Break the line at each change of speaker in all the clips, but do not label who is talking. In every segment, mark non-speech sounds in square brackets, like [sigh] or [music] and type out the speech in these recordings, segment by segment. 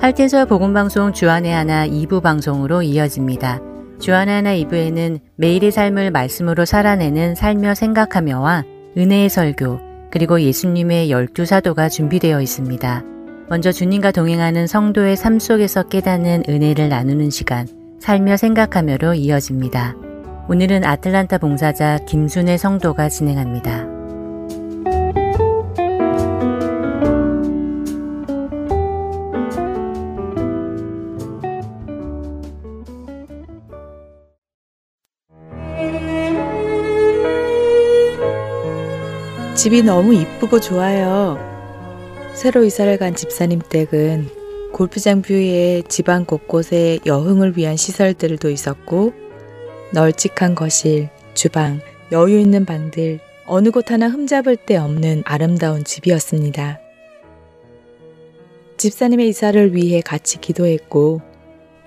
할텐서 복음방송 주안의 하나 2부 방송으로 이어집니다. 주안의 하나 2부에는 매일의 삶을 말씀으로 살아내는 살며 생각하며와 은혜의 설교, 그리고 예수님의 열두 사도가 준비되어 있습니다. 먼저 주님과 동행하는 성도의 삶 속에서 깨닫는 은혜를 나누는 시간, 살며 생각하며로 이어집니다. 오늘은 아틀란타 봉사자 김순애 성도가 진행합니다.
집이 너무 이쁘고 좋아요. 새로 이사를 간 집사님 댁은 골프장 view에 집안 곳곳에 여흥을 위한 시설들도 있었고 널찍한 거실, 주방, 여유 있는 방들 어느 곳 하나 흠잡을 데 없는 아름다운 집이었습니다. 집사님의 이사를 위해 같이 기도했고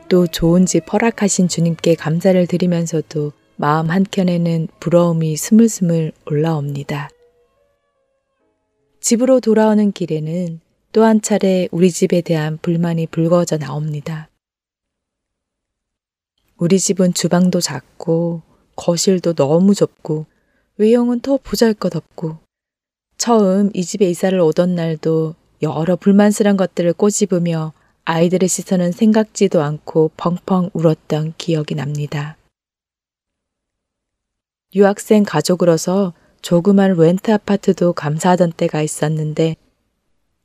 또 좋은 집 허락하신 주님께 감사를 드리면서도 마음 한켠에는 부러움이 스물스물 올라옵니다. 집으로 돌아오는 길에는 또 한 차례 우리 집에 대한 불만이 불거져 나옵니다. 우리 집은 주방도 작고 거실도 너무 좁고 외형은 더 보잘것 없고 처음 이 집에 이사를 오던 날도 여러 불만스런 것들을 꼬집으며 아이들의 시선은 생각지도 않고 펑펑 울었던 기억이 납니다. 유학생 가족으로서 조그만 렌트 아파트도 감사하던 때가 있었는데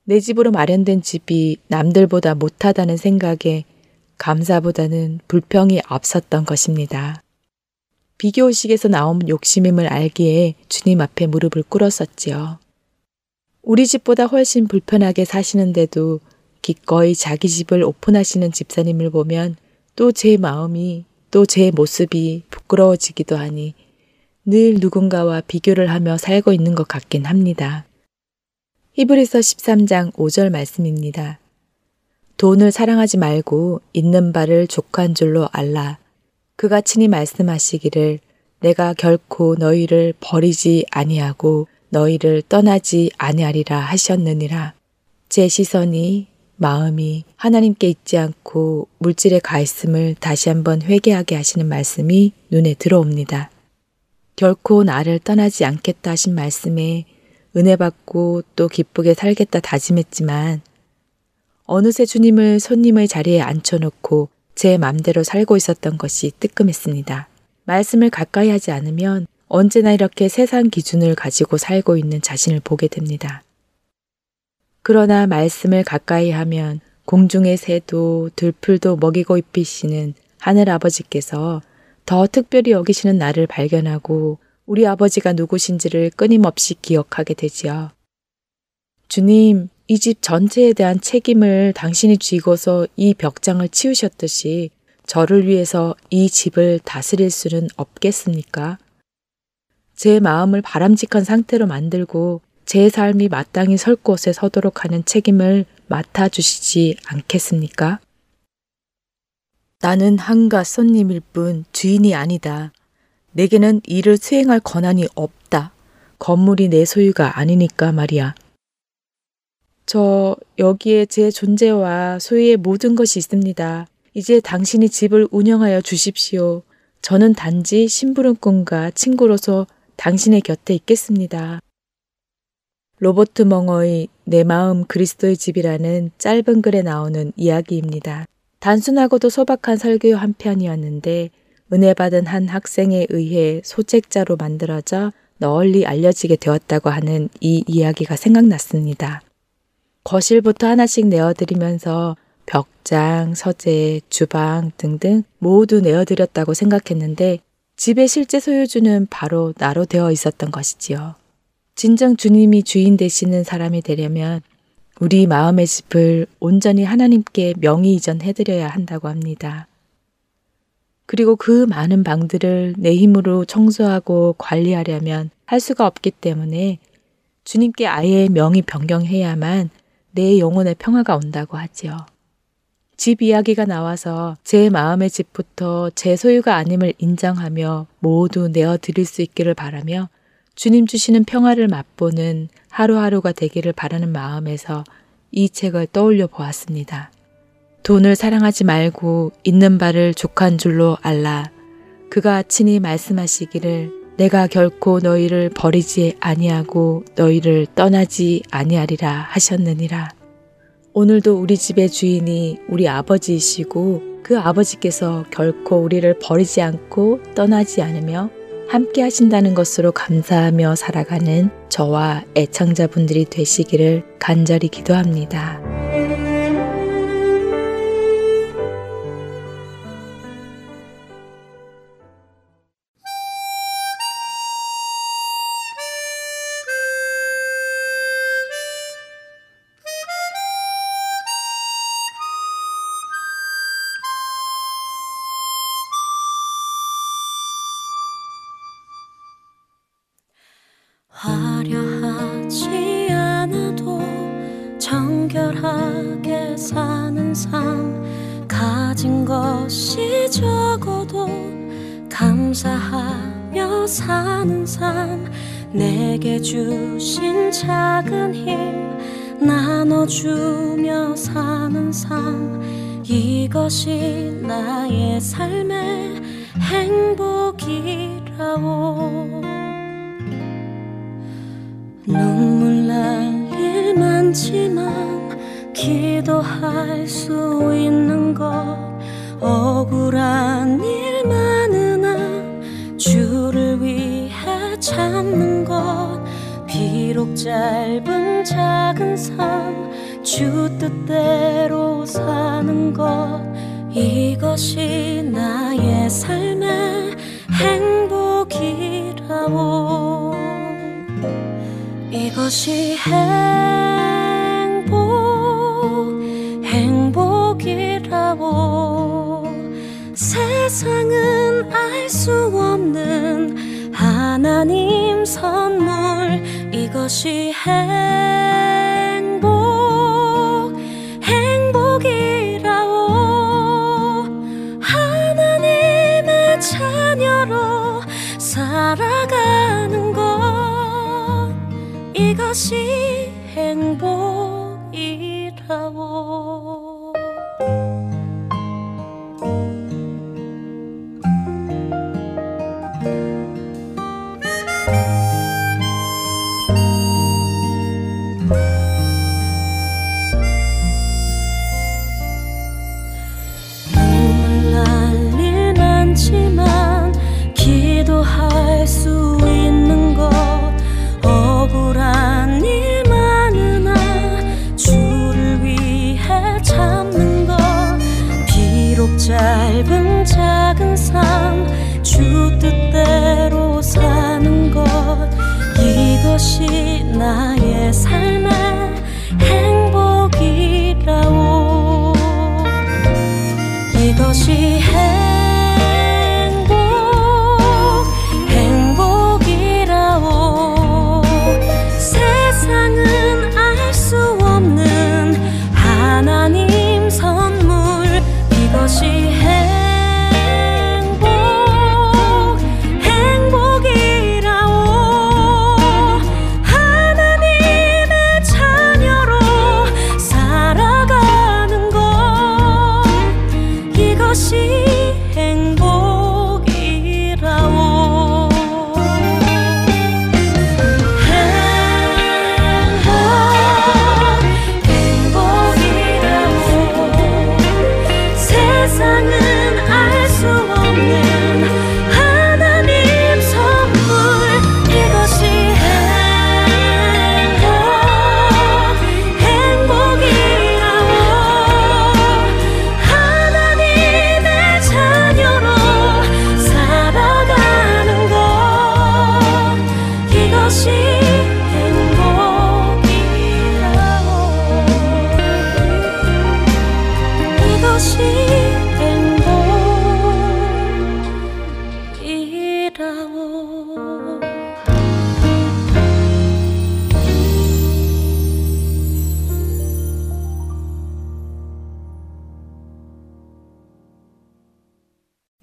내 집으로 마련된 집이 남들보다 못하다는 생각에 감사보다는 불평이 앞섰던 것입니다. 비교의식에서 나온 욕심임을 알기에 주님 앞에 무릎을 꿇었었지요. 우리 집보다 훨씬 불편하게 사시는데도 기꺼이 자기 집을 오픈하시는 집사님을 보면 또 제 마음이 또 제 모습이 부끄러워지기도 하니 늘 누군가와 비교를 하며 살고 있는 것 같긴 합니다. 히브리서 13장 5절 말씀입니다. 돈을 사랑하지 말고 있는 바를 족한 줄로 알라. 그가 친히 말씀하시기를 내가 결코 너희를 버리지 아니하고 너희를 떠나지 아니하리라 하셨느니라. 제 시선이 마음이 하나님께 있지 않고 물질에 가 있음을 다시 한번 회개하게 하시는 말씀이 눈에 들어옵니다. 결코 나를 떠나지 않겠다 하신 말씀에 은혜 받고 또 기쁘게 살겠다 다짐했지만 어느새 주님을 손님의 자리에 앉혀놓고 제 맘대로 살고 있었던 것이 뜨끔했습니다. 말씀을 가까이 하지 않으면 언제나 이렇게 세상 기준을 가지고 살고 있는 자신을 보게 됩니다. 그러나 말씀을 가까이 하면 공중의 새도 들풀도 먹이고 입히시는 하늘 아버지께서 더 특별히 여기시는 나를 발견하고 우리 아버지가 누구신지를 끊임없이 기억하게 되지요. 주님, 이 집 전체에 대한 책임을 당신이 쥐고서 이 벽장을 치우셨듯이 저를 위해서 이 집을 다스릴 수는 없겠습니까? 제 마음을 바람직한 상태로 만들고 제 삶이 마땅히 설 곳에 서도록 하는 책임을 맡아주시지 않겠습니까? 나는 한가 손님일 뿐 주인이 아니다. 내게는 일을 수행할 권한이 없다. 건물이 내 소유가 아니니까 말이야. 저 여기에 제 존재와 소유의 모든 것이 있습니다. 이제 당신이 집을 운영하여 주십시오. 저는 단지 심부름꾼과 친구로서 당신의 곁에 있겠습니다. 로버트 멍어의 내 마음 그리스도의 집이라는 짧은 글에 나오는 이야기입니다. 단순하고도 소박한 설교 한 편이었는데 은혜 받은 한 학생에 의해 소책자로 만들어져 널리 알려지게 되었다고 하는 이 이야기가 생각났습니다. 거실부터 하나씩 내어드리면서 벽장, 서재, 주방 등등 모두 내어드렸다고 생각했는데 집의 실제 소유주는 바로 나로 되어 있었던 것이지요. 진정 주님이 주인 되시는 사람이 되려면 우리 마음의 집을 온전히 하나님께 명의 이전해드려야 한다고 합니다. 그리고 그 많은 방들을 내 힘으로 청소하고 관리하려면 할 수가 없기 때문에 주님께 아예 명의 변경해야만 내 영혼의 평화가 온다고 하지요. 집 이야기가 나와서 제 마음의 집부터 제 소유가 아님을 인정하며 모두 내어 드릴 수 있기를 바라며 주님 주시는 평화를 맛보는 하루하루가 되기를 바라는 마음에서 이 책을 떠올려 보았습니다. 돈을 사랑하지 말고 있는 바를 족한 줄로 알라. 그가 친히 말씀하시기를 내가 결코 너희를 버리지 아니하고 너희를 떠나지 아니하리라 하셨느니라. 오늘도 우리 집의 주인이 우리 아버지이시고 그 아버지께서 결코 우리를 버리지 않고 떠나지 않으며 함께 하신다는 것으로 감사하며 살아가는 저와 애청자분들이 되시기를 간절히 기도합니다.
주신 작은 힘 나눠주며 사는 삶 이것이 나의 삶의 행복이라고 눈물 날 일 많지만 기도할 수 있는 것 억울한 일 비록 짧은 작은 삶 주 뜻대로 사는 것. 이것이 나의 삶의 행복이라고. 이것이 행복 행복이라고. 세상은 알 수 없는 하나님 선물 이것이 행복 행복이라오. 하나님의 자녀로 살아가는 것 이것이 행복이라오 것이 나의 삶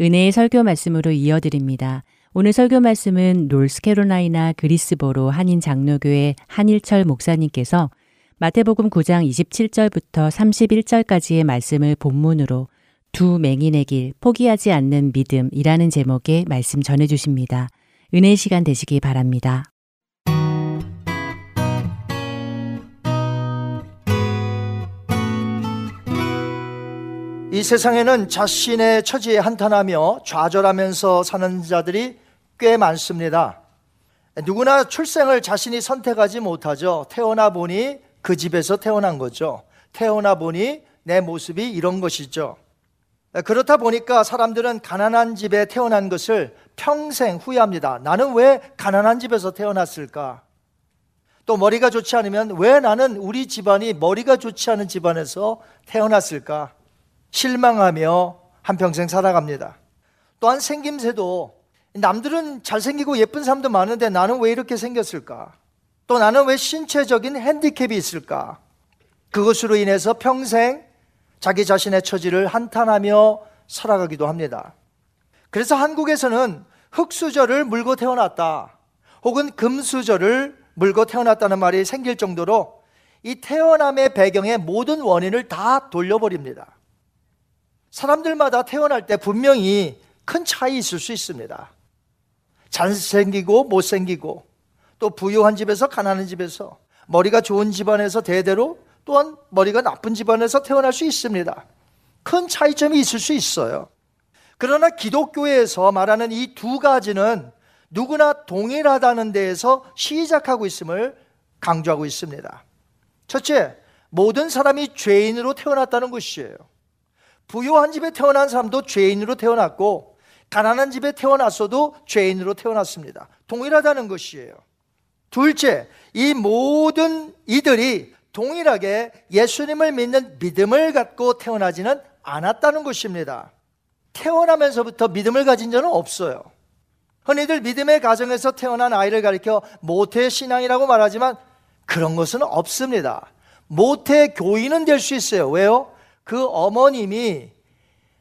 은혜의 설교 말씀으로 이어드립니다. 오늘 설교 말씀은 노스캐롤라이나 그리스보로 한인 장로교회 한일철 목사님께서 마태복음 9장 27절부터 31절까지의 말씀을 본문으로 두 맹인의 길 포기하지 않는 믿음이라는 제목의 말씀 전해 주십니다. 은혜 시간 되시기 바랍니다.
이 세상에는 자신의 처지에 한탄하며 좌절하면서 사는 자들이 꽤 많습니다. 누구나 출생을 자신이 선택하지 못하죠. 태어나 보니 그 집에서 태어난 거죠. 태어나 보니 내 모습이 이런 것이죠. 그렇다 보니까 사람들은 가난한 집에 태어난 것을 평생 후회합니다. 나는 왜 가난한 집에서 태어났을까? 또 머리가 좋지 않으면 왜 나는 우리 집안이 머리가 좋지 않은 집안에서 태어났을까? 실망하며 한평생 살아갑니다. 또한 생김새도 남들은 잘생기고 예쁜 사람도 많은데 나는 왜 이렇게 생겼을까? 또 나는 왜 신체적인 핸디캡이 있을까? 그것으로 인해서 평생 자기 자신의 처지를 한탄하며 살아가기도 합니다. 그래서 한국에서는 흙수저를 물고 태어났다. 혹은 금수저를 물고 태어났다는 말이 생길 정도로 이 태어남의 배경의 모든 원인을 다 돌려버립니다. 사람들마다 태어날 때 분명히 큰 차이 있을 수 있습니다. 잘생기고 못생기고 또 부유한 집에서 가난한 집에서 머리가 좋은 집안에서 대대로 또한 머리가 나쁜 집안에서 태어날 수 있습니다. 큰 차이점이 있을 수 있어요. 그러나 기독교에서 말하는 이 두 가지는 누구나 동일하다는 데에서 시작하고 있음을 강조하고 있습니다. 첫째, 모든 사람이 죄인으로 태어났다는 것이에요. 부유한 집에 태어난 사람도 죄인으로 태어났고 가난한 집에 태어났어도 죄인으로 태어났습니다. 동일하다는 것이에요. 둘째, 이 모든 이들이 동일하게 예수님을 믿는 믿음을 갖고 태어나지는 않았다는 것입니다. 태어나면서부터 믿음을 가진 자는 없어요. 흔히들 믿음의 가정에서 태어난 아이를 가리켜 모태 신앙이라고 말하지만 그런 것은 없습니다. 모태 교인은 될 수 있어요. 왜요? 그 어머님이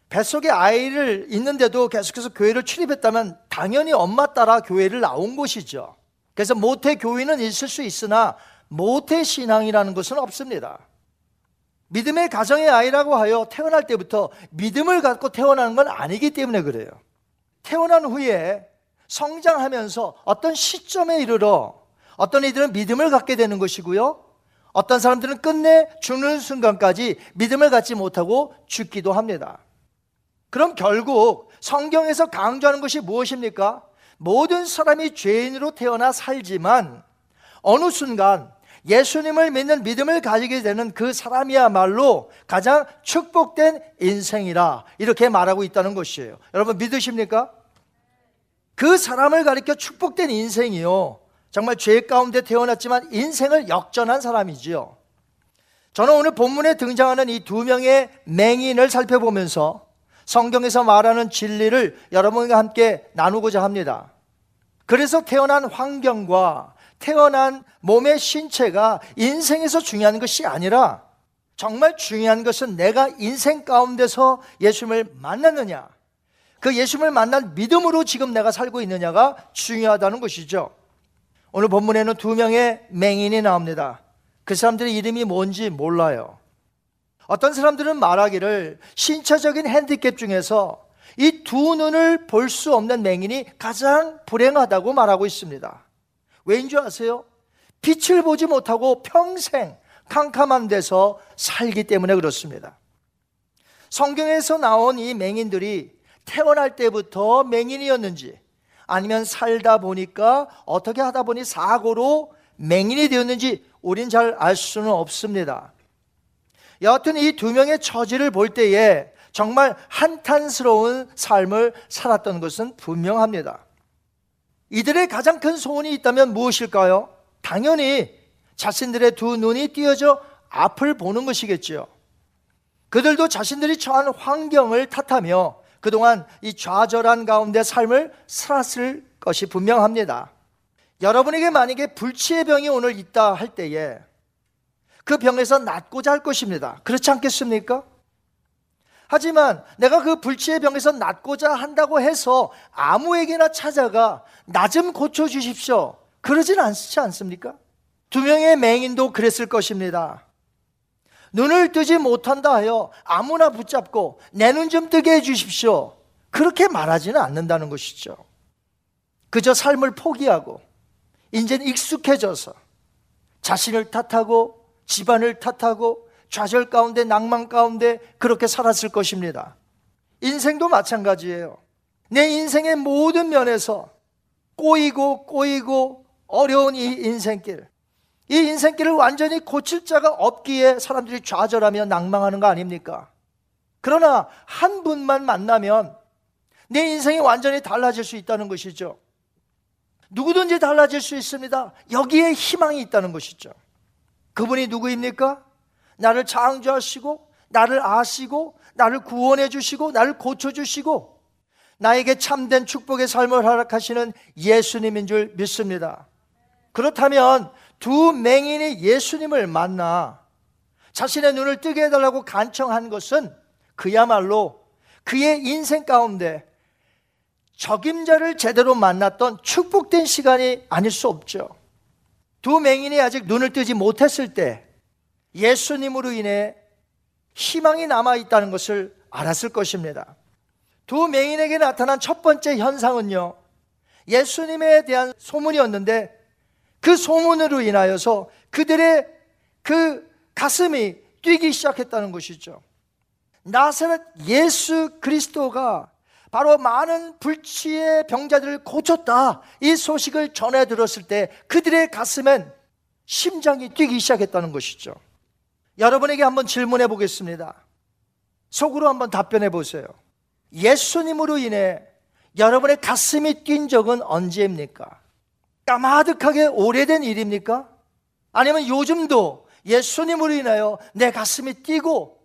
뱃속에 아이를 있는데도 계속해서 교회를 출입했다면 당연히 엄마 따라 교회를 나온 것이죠. 그래서 모태 교인은 있을 수 있으나 모태 신앙이라는 것은 없습니다. 믿음의 가정의 아이라고 하여 태어날 때부터 믿음을 갖고 태어나는 건 아니기 때문에 그래요. 태어난 후에 성장하면서 어떤 시점에 이르러 어떤 이들은 믿음을 갖게 되는 것이고요. 어떤 사람들은 끝내 죽는 순간까지 믿음을 갖지 못하고 죽기도 합니다. 그럼 결국 성경에서 강조하는 것이 무엇입니까? 모든 사람이 죄인으로 태어나 살지만 어느 순간 예수님을 믿는 믿음을 가지게 되는 그 사람이야말로 가장 축복된 인생이라 이렇게 말하고 있다는 것이에요. 여러분 믿으십니까? 그 사람을 가리켜 축복된 인생이요. 정말 죄 가운데 태어났지만 인생을 역전한 사람이지요. 저는 오늘 본문에 등장하는 이 두 명의 맹인을 살펴보면서 성경에서 말하는 진리를 여러분과 함께 나누고자 합니다. 그래서 태어난 환경과 태어난 몸의 신체가 인생에서 중요한 것이 아니라 정말 중요한 것은 내가 인생 가운데서 예수님을 만났느냐, 그 예수님을 만난 믿음으로 지금 내가 살고 있느냐가 중요하다는 것이죠. 오늘 본문에는 두 명의 맹인이 나옵니다. 그 사람들의 이름이 뭔지 몰라요. 어떤 사람들은 말하기를 신체적인 핸디캡 중에서 이 두 눈을 볼 수 없는 맹인이 가장 불행하다고 말하고 있습니다. 왜인 줄 아세요? 빛을 보지 못하고 평생 캄캄한 데서 살기 때문에 그렇습니다. 성경에서 나온 이 맹인들이 태어날 때부터 맹인이었는지 아니면 살다 보니까 어떻게 하다 보니 사고로 맹인이 되었는지 우린 잘 알 수는 없습니다. 여하튼 이 두 명의 처지를 볼 때에 정말 한탄스러운 삶을 살았던 것은 분명합니다. 이들의 가장 큰 소원이 있다면 무엇일까요? 당연히 자신들의 두 눈이 띄어져 앞을 보는 것이겠지요. 그들도 자신들이 처한 환경을 탓하며 그동안 이 좌절한 가운데 삶을 살았을 것이 분명합니다. 여러분에게 만약에 불치의 병이 오늘 있다 할 때에 그 병에서 낫고자 할 것입니다. 그렇지 않겠습니까? 하지만 내가 그 불치의 병에서 낫고자 한다고 해서 아무에게나 찾아가 나 좀 고쳐주십시오. 그러진 않지 않습니까? 두 명의 맹인도 그랬을 것입니다. 눈을 뜨지 못한다 하여 아무나 붙잡고 내 눈 좀 뜨게 해 주십시오. 그렇게 말하지는 않는다는 것이죠. 그저 삶을 포기하고 이제는 익숙해져서 자신을 탓하고 집안을 탓하고 좌절 가운데 낭만 가운데 그렇게 살았을 것입니다. 인생도 마찬가지예요. 내 인생의 모든 면에서 꼬이고 꼬이고 어려운 이 인생길. 이 인생길을 완전히 고칠 자가 없기에 사람들이 좌절하며 낭망하는 거 아닙니까? 그러나 한 분만 만나면 내 인생이 완전히 달라질 수 있다는 것이죠. 누구든지 달라질 수 있습니다. 여기에 희망이 있다는 것이죠. 그분이 누구입니까? 나를 창조하시고, 나를 아시고, 나를 구원해 주시고, 나를 고쳐 주시고, 나에게 참된 축복의 삶을 허락하시는 예수님인 줄 믿습니다. 그렇다면 두 맹인이 예수님을 만나 자신의 눈을 뜨게 해달라고 간청한 것은 그야말로 그의 인생 가운데 적임자를 제대로 만났던 축복된 시간이 아닐 수 없죠. 두 맹인이 아직 눈을 뜨지 못했을 때 예수님으로 인해 희망이 남아 있다는 것을 알았을 것입니다. 두 맹인에게 나타난 첫 번째 현상은요, 예수님에 대한 소문이었는데 그 소문으로 인하여서 그들의 그 가슴이 뛰기 시작했다는 것이죠. 나사렛 예수 그리스도가 바로 많은 불치의 병자들을 고쳤다. 이 소식을 전해 들었을 때 그들의 가슴엔 심장이 뛰기 시작했다는 것이죠. 여러분에게 한번 질문해 보겠습니다. 속으로 한번 답변해 보세요. 예수님으로 인해 여러분의 가슴이 뛴 적은 언제입니까? 까마득하게 오래된 일입니까? 아니면 요즘도 예수님으로 인하여 내 가슴이 뛰고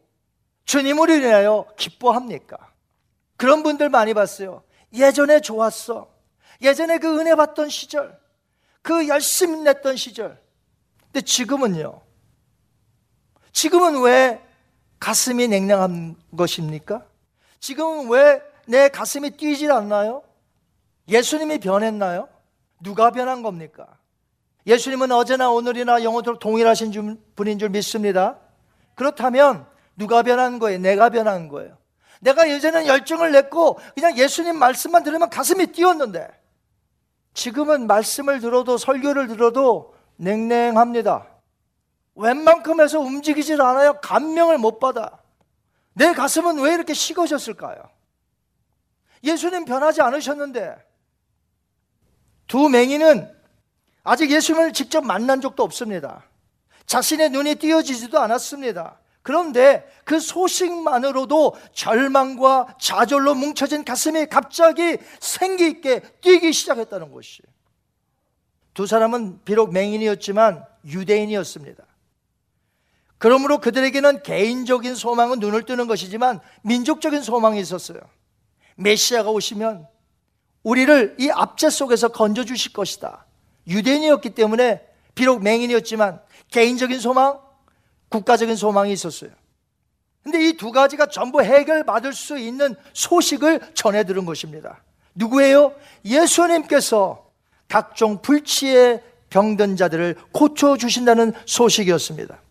주님으로 인하여 기뻐합니까? 그런 분들 많이 봤어요. 예전에 좋았어. 예전에 그 은혜 받던 시절, 그 열심히 냈던 시절. 근데 지금은요. 지금은 왜 가슴이 냉랭한 것입니까? 지금은 왜 내 가슴이 뛰질 않나요? 예수님이 변했나요? 누가 변한 겁니까? 예수님은 어제나 오늘이나 영원토록 동일하신 분인 줄 믿습니다. 그렇다면 누가 변한 거예요? 내가 변한 거예요. 내가 예전엔 열정을 냈고 그냥 예수님 말씀만 들으면 가슴이 뛰었는데 지금은 말씀을 들어도 설교를 들어도 냉랭합니다. 웬만큼 해서 움직이질 않아요. 감명을 못 받아. 내 가슴은 왜 이렇게 식어졌을까요? 예수님 변하지 않으셨는데 두 맹인은 아직 예수님을 직접 만난 적도 없습니다. 자신의 눈이 띄어지지도 않았습니다. 그런데 그 소식만으로도 절망과 좌절로 뭉쳐진 가슴이 갑자기 생기 있게 뛰기 시작했다는 것이. 두 사람은 비록 맹인이었지만 유대인이었습니다. 그러므로 그들에게는 개인적인 소망은 눈을 뜨는 것이지만 민족적인 소망이 있었어요. 메시아가 오시면 우리를 이 압제 속에서 건져 주실 것이다. 유대인이었기 때문에 비록 맹인이었지만 개인적인 소망, 국가적인 소망이 있었어요. 근데 이 두 가지가 전부 해결받을 수 있는 소식을 전해 들은 것입니다. 누구예요? 예수님께서 각종 불치의 병든 자들을 고쳐 주신다는 소식이었습니다.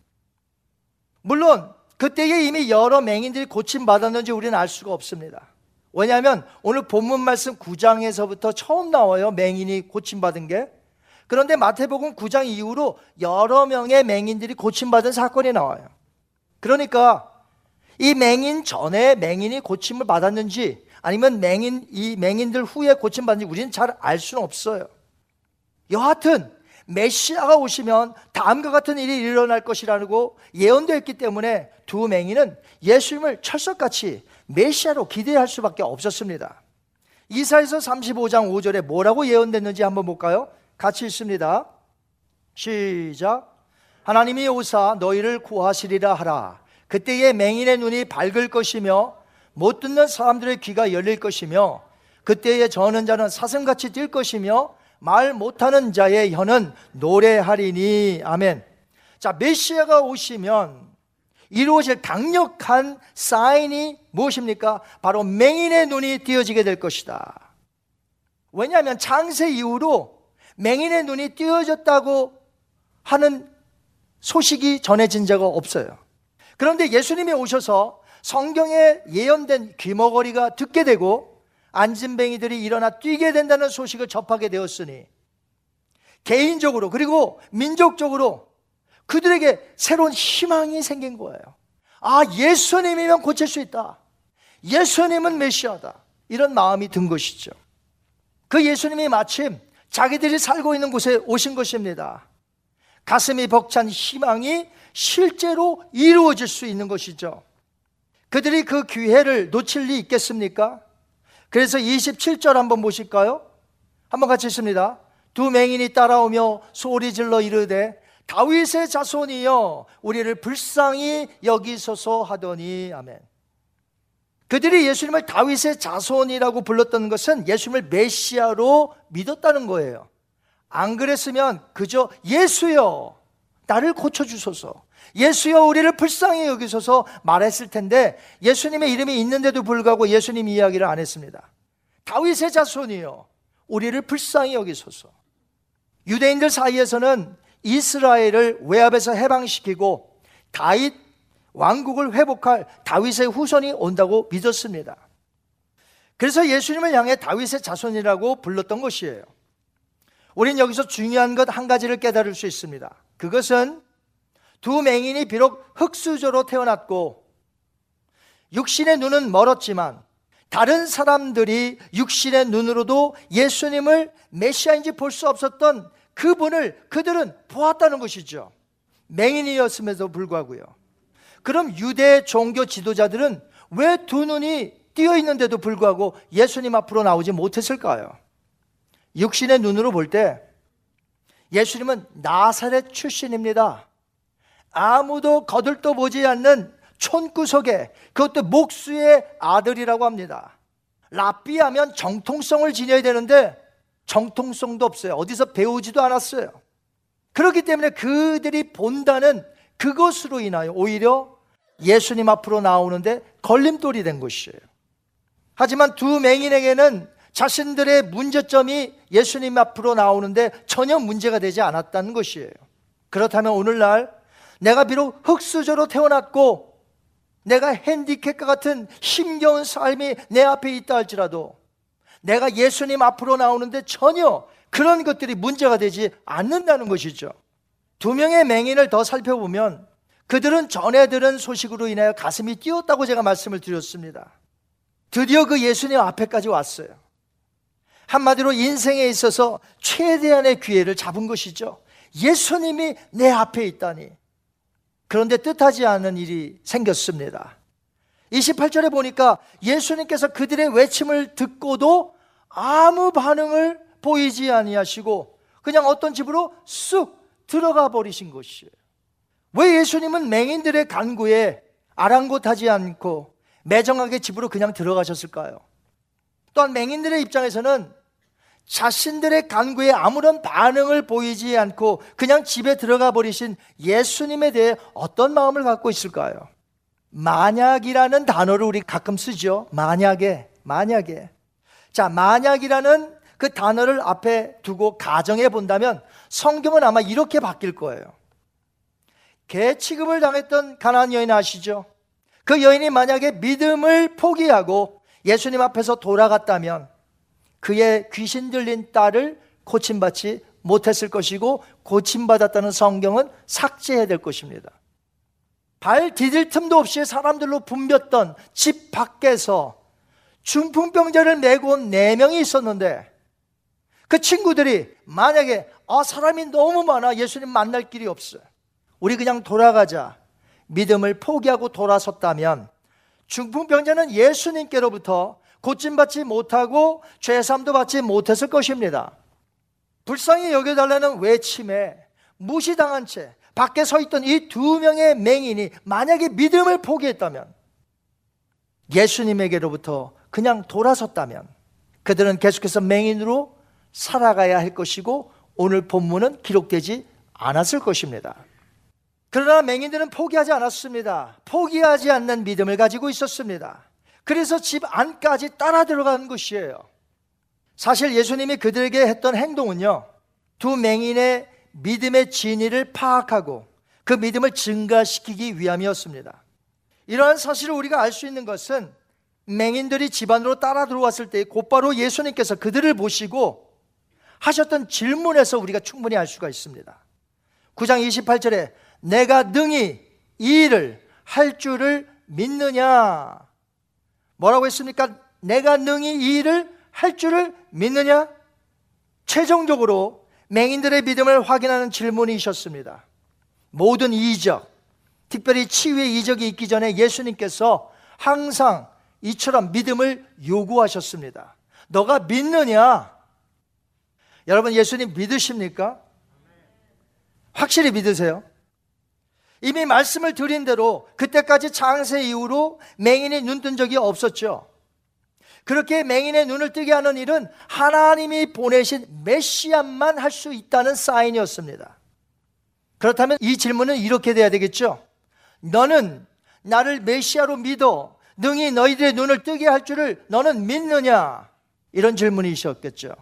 물론 그때에 이미 여러 맹인들이 고침 받았는지 우리는 알 수가 없습니다. 왜냐하면 오늘 본문 말씀 9장에서부터 처음 나와요. 맹인이 고침 받은 게. 그런데 마태복음 9장 이후로 여러 명의 맹인들이 고침 받은 사건이 나와요. 그러니까 이 맹인 전에 맹인이 고침을 받았는지 아니면 맹인 이 맹인들 후에 고침 받는지 우리는 잘 알 수는 없어요. 여하튼 메시아가 오시면 다음과 같은 일이 일어날 것이라고 예언되어 있기 때문에 두 맹인은 예수님을 철석같이 메시아로 기대할 수밖에 없었습니다. 이사에서 35장 5절에 뭐라고 예언됐는지 한번 볼까요? 같이 읽습니다. 시작. 하나님이 오사 너희를 구하시리라 하라. 그때에 맹인의 눈이 밝을 것이며 못 듣는 사람들의 귀가 열릴 것이며 그때에 저는 자는 사슴같이 뛸 것이며 말 못하는 자의 혀는 노래하리니 아멘. 자 메시아가 오시면 이루어질 강력한 사인이 무엇입니까? 바로 맹인의 눈이 띄어지게 될 것이다. 왜냐하면 창세 이후로 맹인의 눈이 띄어졌다고 하는 소식이 전해진 적 없어요. 그런데 예수님이 오셔서 성경에 예언된 귀머거리가 듣게 되고 안진뱅이들이 일어나 뛰게 된다는 소식을 접하게 되었으니 개인적으로 그리고 민족적으로 그들에게 새로운 희망이 생긴 거예요. 아, 예수님이면 고칠 수 있다. 예수님은 메시아다. 이런 마음이 든 것이죠. 그 예수님이 마침 자기들이 살고 있는 곳에 오신 것입니다. 가슴이 벅찬 희망이 실제로 이루어질 수 있는 것이죠. 그들이 그 기회를 놓칠 리 있겠습니까? 그래서 27절 한번 보실까요? 한번 같이 있습니다. 두 맹인이 따라오며 소리 질러 이르되 다윗의 자손이여 우리를 불쌍히 여기소서 하더니 아멘. 그들이 예수님을 다윗의 자손이라고 불렀던 것은 예수님을 메시아로 믿었다는 거예요. 안 그랬으면 그저 예수여 나를 고쳐 주소서. 예수여 우리를 불쌍히 여기소서 말했을 텐데 예수님의 이름이 있는데도 불구하고 예수님 이야기를 안 했습니다. 다윗의 자손이여 우리를 불쌍히 여기소서. 유대인들 사이에서는 이스라엘을 외압에서 해방시키고 다윗 왕국을 회복할 다윗의 후손이 온다고 믿었습니다. 그래서 예수님을 향해 다윗의 자손이라고 불렀던 것이에요. 우린 여기서 중요한 것 한 가지를 깨달을 수 있습니다. 그것은 두 맹인이 비록 흙수저로 태어났고 육신의 눈은 멀었지만 다른 사람들이 육신의 눈으로도 예수님을 메시아인지 볼 수 없었던 그분을 그들은 보았다는 것이죠. 맹인이었음에도 불구하고요. 그럼 유대 종교 지도자들은 왜 두 눈이 띄어 있는데도 불구하고 예수님 앞으로 나오지 못했을까요? 육신의 눈으로 볼 때 예수님은 나사렛 출신입니다. 아무도 거들떠 보지 않는 촌구석에 그것도 목수의 아들이라고 합니다. 랍비하면 정통성을 지녀야 되는데 정통성도 없어요. 어디서 배우지도 않았어요. 그렇기 때문에 그들이 본다는 그것으로 인하여 오히려 예수님 앞으로 나오는데 걸림돌이 된 것이에요. 하지만 두 맹인에게는 자신들의 문제점이 예수님 앞으로 나오는데 전혀 문제가 되지 않았다는 것이에요. 그렇다면 오늘날 내가 비록 흙수저로 태어났고 내가 핸디캡과 같은 힘겨운 삶이 내 앞에 있다 할지라도 내가 예수님 앞으로 나오는데 전혀 그런 것들이 문제가 되지 않는다는 것이죠. 두 명의 맹인을 더 살펴보면 그들은 전해 들은 소식으로 인하여 가슴이 뛰었다고 제가 말씀을 드렸습니다. 드디어 그 예수님 앞에까지 왔어요. 한마디로 인생에 있어서 최대한의 기회를 잡은 것이죠. 예수님이 내 앞에 있다니. 그런데 뜻하지 않은 일이 생겼습니다. 28절에 보니까 예수님께서 그들의 외침을 듣고도 아무 반응을 보이지 아니하시고 그냥 어떤 집으로 쑥 들어가 버리신 것이에요. 왜 예수님은 맹인들의 간구에 아랑곳하지 않고 매정하게 집으로 그냥 들어가셨을까요? 또한 맹인들의 입장에서는 자신들의 간구에 아무런 반응을 보이지 않고 그냥 집에 들어가 버리신 예수님에 대해 어떤 마음을 갖고 있을까요? 만약이라는 단어를 우리 가끔 쓰죠. 만약에, 만약에. 자, 만약이라는 그 단어를 앞에 두고 가정해 본다면 성경은 아마 이렇게 바뀔 거예요. 개 취급을 당했던 가난 여인 아시죠? 그 여인이 만약에 믿음을 포기하고 예수님 앞에서 돌아갔다면 그의 귀신 들린 딸을 고침받지 못했을 것이고 고침받았다는 성경은 삭제해야 될 것입니다. 발 디딜 틈도 없이 사람들로 붐볐던 집 밖에서 중풍병자를 메고 온네 명이 있었는데 그 친구들이 만약에 아 사람이 너무 많아 예수님 만날 길이 없어요. 우리 그냥 돌아가자. 믿음을 포기하고 돌아섰다면 중풍병자는 예수님께로부터 고침받지 못하고 죄삼도 받지 못했을 것입니다. 불쌍히 여겨달라는 외침에 무시당한 채 밖에 서 있던 이 두 명의 맹인이 만약에 믿음을 포기했다면 예수님에게로부터 그냥 돌아섰다면 그들은 계속해서 맹인으로 살아가야 할 것이고 오늘 본문은 기록되지 않았을 것입니다. 그러나 맹인들은 포기하지 않았습니다. 포기하지 않는 믿음을 가지고 있었습니다. 그래서 집 안까지 따라 들어간 것이에요. 사실 예수님이 그들에게 했던 행동은요, 두 맹인의 믿음의 진위를 파악하고 그 믿음을 증가시키기 위함이었습니다. 이러한 사실을 우리가 알 수 있는 것은 맹인들이 집안으로 따라 들어왔을 때 곧바로 예수님께서 그들을 보시고 하셨던 질문에서 우리가 충분히 알 수가 있습니다. 9장 28절에 내가 능히 이 일을 할 줄을 믿느냐? 뭐라고 했습니까? 내가 능히 이 일을 할 줄을 믿느냐? 최종적으로 맹인들의 믿음을 확인하는 질문이셨습니다. 모든 이적, 특별히 치유의 이적이 있기 전에 예수님께서 항상 이처럼 믿음을 요구하셨습니다. 너가 믿느냐? 여러분 예수님 믿으십니까? 확실히 믿으세요? 이미 말씀을 드린 대로 그때까지 장세 이후로 맹인이 눈 뜬 적이 없었죠. 그렇게 맹인의 눈을 뜨게 하는 일은 하나님이 보내신 메시아만 할 수 있다는 사인이었습니다. 그렇다면 이 질문은 이렇게 돼야 되겠죠. 너는 나를 메시아로 믿어 능히 너희들의 눈을 뜨게 할 줄을 너는 믿느냐? 이런 질문이셨겠죠.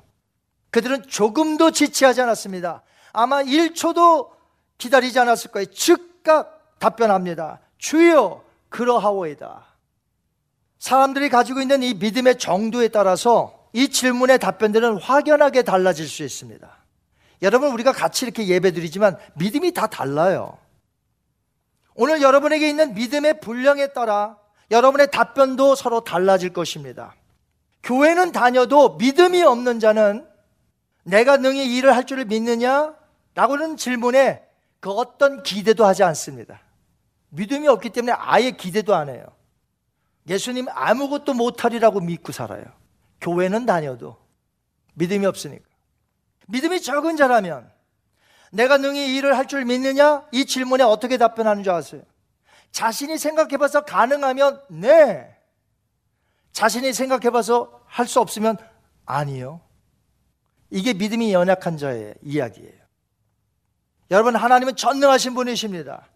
그들은 조금도 지체하지 않았습니다. 아마 1초도 기다리지 않았을 거예요. 즉각 답변합니다. 주여, 그러하오이다. 사람들이 가지고 있는 이 믿음의 정도에 따라서 이 질문의 답변들은 확연하게 달라질 수 있습니다. 여러분, 우리가 같이 이렇게 예배 드리지만 믿음이 다 달라요. 오늘 여러분에게 있는 믿음의 분량에 따라 여러분의 답변도 서로 달라질 것입니다. 교회는 다녀도 믿음이 없는 자는 내가 능히 일을 할 줄을 믿느냐? 라고는 질문에 그 어떤 기대도 하지 않습니다. 믿음이 없기 때문에 아예 기대도 안 해요. 예수님 아무것도 못하리라고 믿고 살아요. 교회는 다녀도 믿음이 없으니까. 믿음이 적은 자라면 내가 능히 일을 할 줄 믿느냐? 이 질문에 어떻게 답변하는 줄 아세요? 자신이 생각해 봐서 가능하면 네. 자신이 생각해 봐서 할 수 없으면 아니요. 이게 믿음이 연약한 자의 이야기예요. 여러분, 하나님은 전능하신 분이십니다.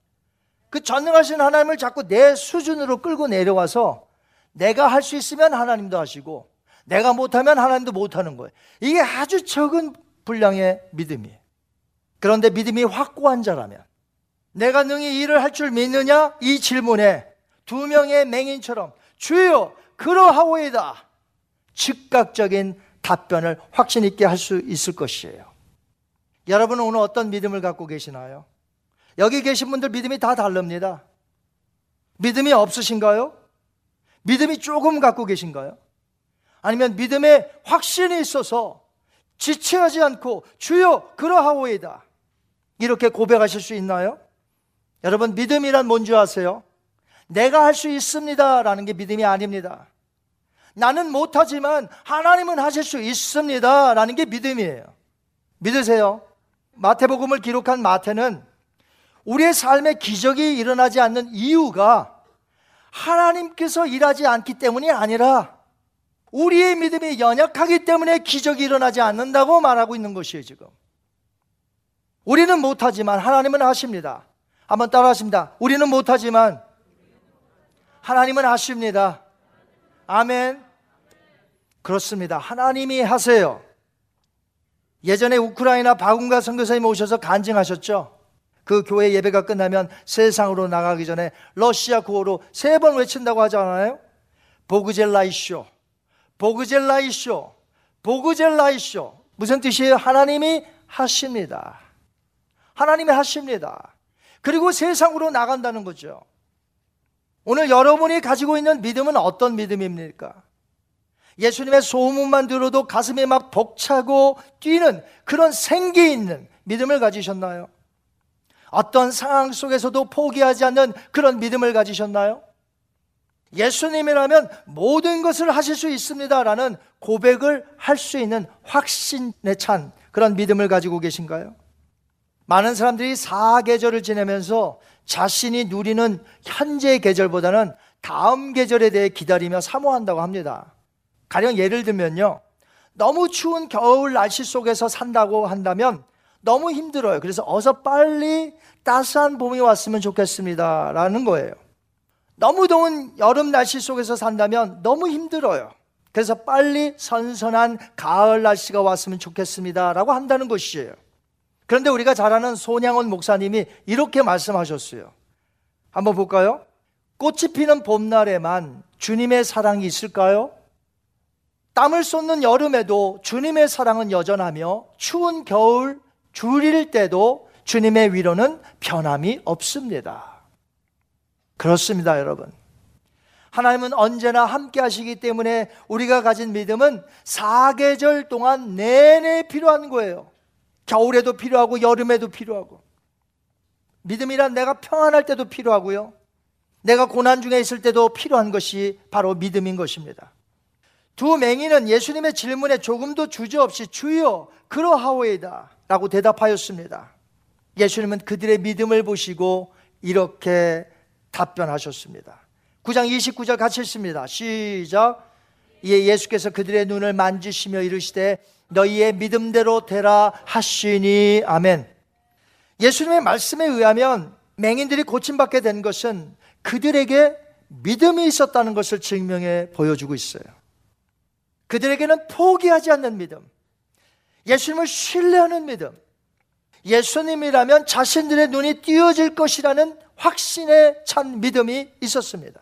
그 전능하신 하나님을 자꾸 내 수준으로 끌고 내려와서 내가 할 수 있으면 하나님도 하시고 내가 못하면 하나님도 못하는 거예요. 이게 아주 적은 분량의 믿음이에요. 그런데 믿음이 확고한 자라면 내가 능히 일을 할 줄 믿느냐? 이 질문에 두 명의 맹인처럼 주여 그러하오이다. 즉각적인 답변을 확신 있게 할 수 있을 것이에요. 여러분은 오늘 어떤 믿음을 갖고 계시나요? 여기 계신 분들 믿음이 다 다릅니다. 믿음이 없으신가요? 믿음이 조금 갖고 계신가요? 아니면 믿음에 확신이 있어서 지체하지 않고 주여 그러하오이다. 이렇게 고백하실 수 있나요? 여러분 믿음이란 뭔지 아세요? 내가 할 수 있습니다 라는 게 믿음이 아닙니다. 나는 못하지만 하나님은 하실 수 있습니다 라는 게 믿음이에요. 믿으세요? 마태복음을 기록한 마태는 우리의 삶에 기적이 일어나지 않는 이유가 하나님께서 일하지 않기 때문이 아니라 우리의 믿음이 연약하기 때문에 기적이 일어나지 않는다고 말하고 있는 것이에요, 지금. 우리는 못하지만 하나님은 하십니다. 한번 따라 하십니다. 우리는 못하지만 하나님은 하십니다. 아멘. 그렇습니다. 하나님이 하세요. 예전에 우크라이나 바군가 선교사님 오셔서 간증하셨죠? 그 교회 예배가 끝나면 세상으로 나가기 전에 러시아 구호로 세 번 외친다고 하지 않아요? 보그젤라이쇼, 보그젤라이쇼, 보그젤라이쇼. 무슨 뜻이에요? 하나님이 하십니다. 하나님이 하십니다. 그리고 세상으로 나간다는 거죠. 오늘 여러분이 가지고 있는 믿음은 어떤 믿음입니까? 예수님의 소문만 들어도 가슴에 막 벅차고 뛰는 그런 생기 있는 믿음을 가지셨나요? 어떤 상황 속에서도 포기하지 않는 그런 믿음을 가지셨나요? 예수님이라면 모든 것을 하실 수 있습니다라는 고백을 할 수 있는 확신에 찬 그런 믿음을 가지고 계신가요? 많은 사람들이 사계절을 지내면서 자신이 누리는 현재 계절보다는 다음 계절에 대해 기다리며 사모한다고 합니다. 가령 예를 들면요. 너무 추운 겨울 날씨 속에서 산다고 한다면 너무 힘들어요. 그래서 어서 빨리 따스한 봄이 왔으면 좋겠습니다. 라는 거예요. 너무 더운 여름 날씨 속에서 산다면 너무 힘들어요. 그래서 빨리 선선한 가을 날씨가 왔으면 좋겠습니다. 라고 한다는 것이에요. 그런데 우리가 잘 아는 손양원 목사님이 이렇게 말씀하셨어요. 한번 볼까요? 꽃이 피는 봄날에만 주님의 사랑이 있을까요? 땀을 쏟는 여름에도 주님의 사랑은 여전하며 추운 겨울 줄일 때도 주님의 위로는 변함이 없습니다. 그렇습니다, 여러분. 하나님은 언제나 함께 하시기 때문에 우리가 가진 믿음은 사계절 동안 내내 필요한 거예요. 겨울에도 필요하고 여름에도 필요하고. 믿음이란 내가 평안할 때도 필요하고요. 내가 고난 중에 있을 때도 필요한 것이 바로 믿음인 것입니다. 두 맹인은 예수님의 질문에 조금도 주저없이 주여 그러하오이다 라고 대답하였습니다. 예수님은 그들의 믿음을 보시고 이렇게 답변하셨습니다. 9장 29절 같이 읽습니다. 시작. 이에 예수께서 그들의 눈을 만지시며 이르시되 너희의 믿음대로 되라 하시니 아멘. 예수님의 말씀에 의하면 맹인들이 고침받게 된 것은 그들에게 믿음이 있었다는 것을 증명해 보여주고 있어요. 그들에게는 포기하지 않는 믿음, 예수님을 신뢰하는 믿음, 예수님이라면 자신들의 눈이 띄어질 것이라는 확신에 찬 믿음이 있었습니다.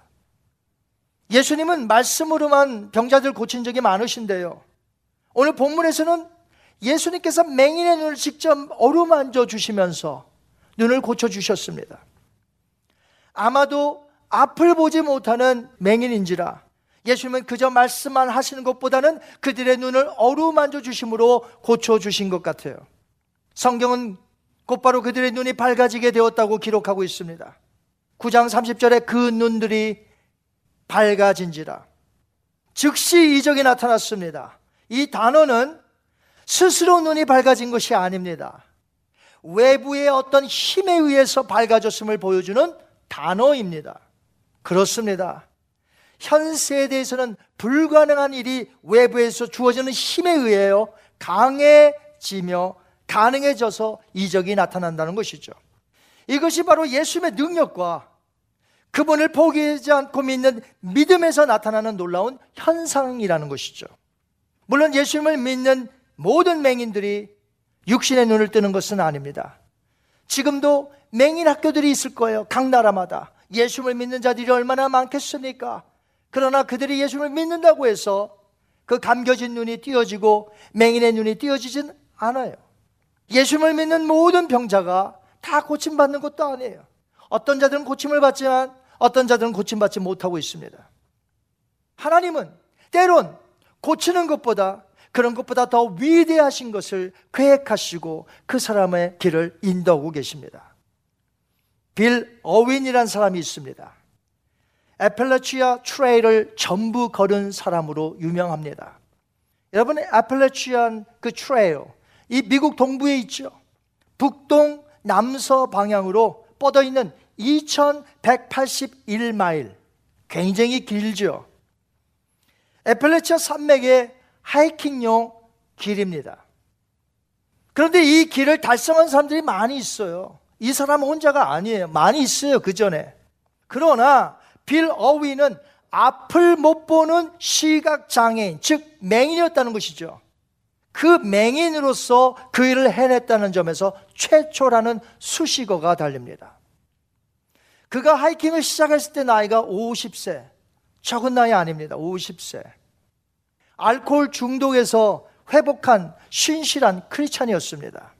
예수님은 말씀으로만 병자들 고친 적이 많으신데요. 오늘 본문에서는 예수님께서 맹인의 눈을 직접 어루만져 주시면서 눈을 고쳐 주셨습니다. 아마도 앞을 보지 못하는 맹인인지라 예수님은 그저 말씀만 하시는 것보다는 그들의 눈을 어루만져 주심으로 고쳐 주신 것 같아요. 성경은 곧바로 그들의 눈이 밝아지게 되었다고 기록하고 있습니다. 9장 30절에 그 눈들이 밝아진지라. 즉시 이적이 나타났습니다. 이 단어는 스스로 눈이 밝아진 것이 아닙니다. 외부의 어떤 힘에 의해서 밝아졌음을 보여주는 단어입니다. 그렇습니다. 현 세대에서는 불가능한 일이 외부에서 주어지는 힘에 의해요. 강해지며 가능해져서 이적이 나타난다는 것이죠. 이것이 바로 예수님의 능력과 그분을 포기하지 않고 믿는 믿음에서 나타나는 놀라운 현상이라는 것이죠. 물론 예수님을 믿는 모든 맹인들이 육신의 눈을 뜨는 것은 아닙니다. 지금도 맹인 학교들이 있을 거예요. 각 나라마다. 예수님을 믿는 자들이 얼마나 많겠습니까? 그러나 그들이 예수님을 믿는다고 해서 그 감겨진 눈이 띄어지고 맹인의 눈이 띄어지진 않아요. 예수님을 믿는 모든 병자가 다 고침받는 것도 아니에요. 어떤 자들은 고침을 받지만 어떤 자들은 고침받지 못하고 있습니다. 하나님은 때론 고치는 것보다 그런 것보다 더 위대하신 것을 계획하시고 그 사람의 길을 인도하고 계십니다. 빌 어윈이라는 사람이 있습니다. Appalachian Trail을 전부 걸은 사람으로 유명합니다. 여러분, Appalachian 그 Trail, 이 미국 동부에 있죠. 북동 남서 방향으로 뻗어 있는 2181마일. 굉장히 길죠. 애팔래치아 산맥의 하이킹용 길입니다. 그런데 이 길을 달성한 사람들이 많이 있어요. 이 사람 혼자가 아니에요. 많이 있어요. 그 전에. 그러나 빌 어위는 앞을 못 보는 시각 장애인, 즉 맹인이었다는 것이죠. 그 맹인으로서 그 일을 해냈다는 점에서 최초라는 수식어가 달립니다. 그가 하이킹을 시작했을 때 나이가 50세. 적은 나이 아닙니다. 50세. 알코올 중독에서 회복한 신실한 크리스찬이었습니다.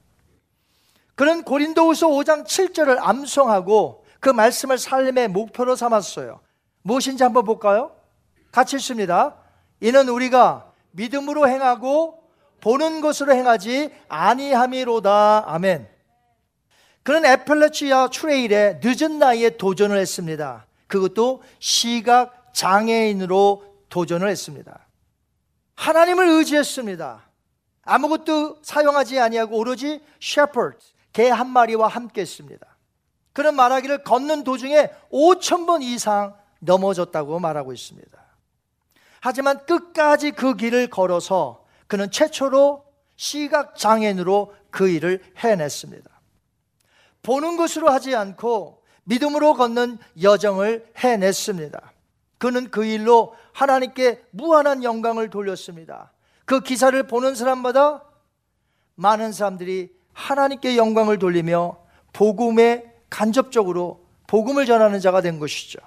그는 고린도후서 5장 7절을 암송하고 그 말씀을 삶의 목표로 삼았어요. 무엇인지 한번 볼까요? 같이 읽습니다. 이는 우리가 믿음으로 행하고 보는 것으로 행하지 아니함이로다. 아멘. 그는 에펠레치아 트레일에 늦은 나이에 도전을 했습니다. 그것도 시각 장애인으로 도전을 했습니다. 하나님을 의지했습니다. 아무것도 사용하지 아니하고 오로지 셰퍼드 개 한 마리와 함께 했습니다. 그는 말하기를 걷는 도중에 5천 번 이상 넘어졌다고 말하고 있습니다. 하지만 끝까지 그 길을 걸어서 그는 최초로 시각 장애인으로 그 일을 해냈습니다. 보는 것으로 하지 않고 믿음으로 걷는 여정을 해냈습니다. 그는 그 일로 하나님께 무한한 영광을 돌렸습니다. 그 기사를 보는 사람마다 많은 사람들이 하나님께 영광을 돌리며 복음에 간접적으로 복음을 전하는 자가 된 것이죠.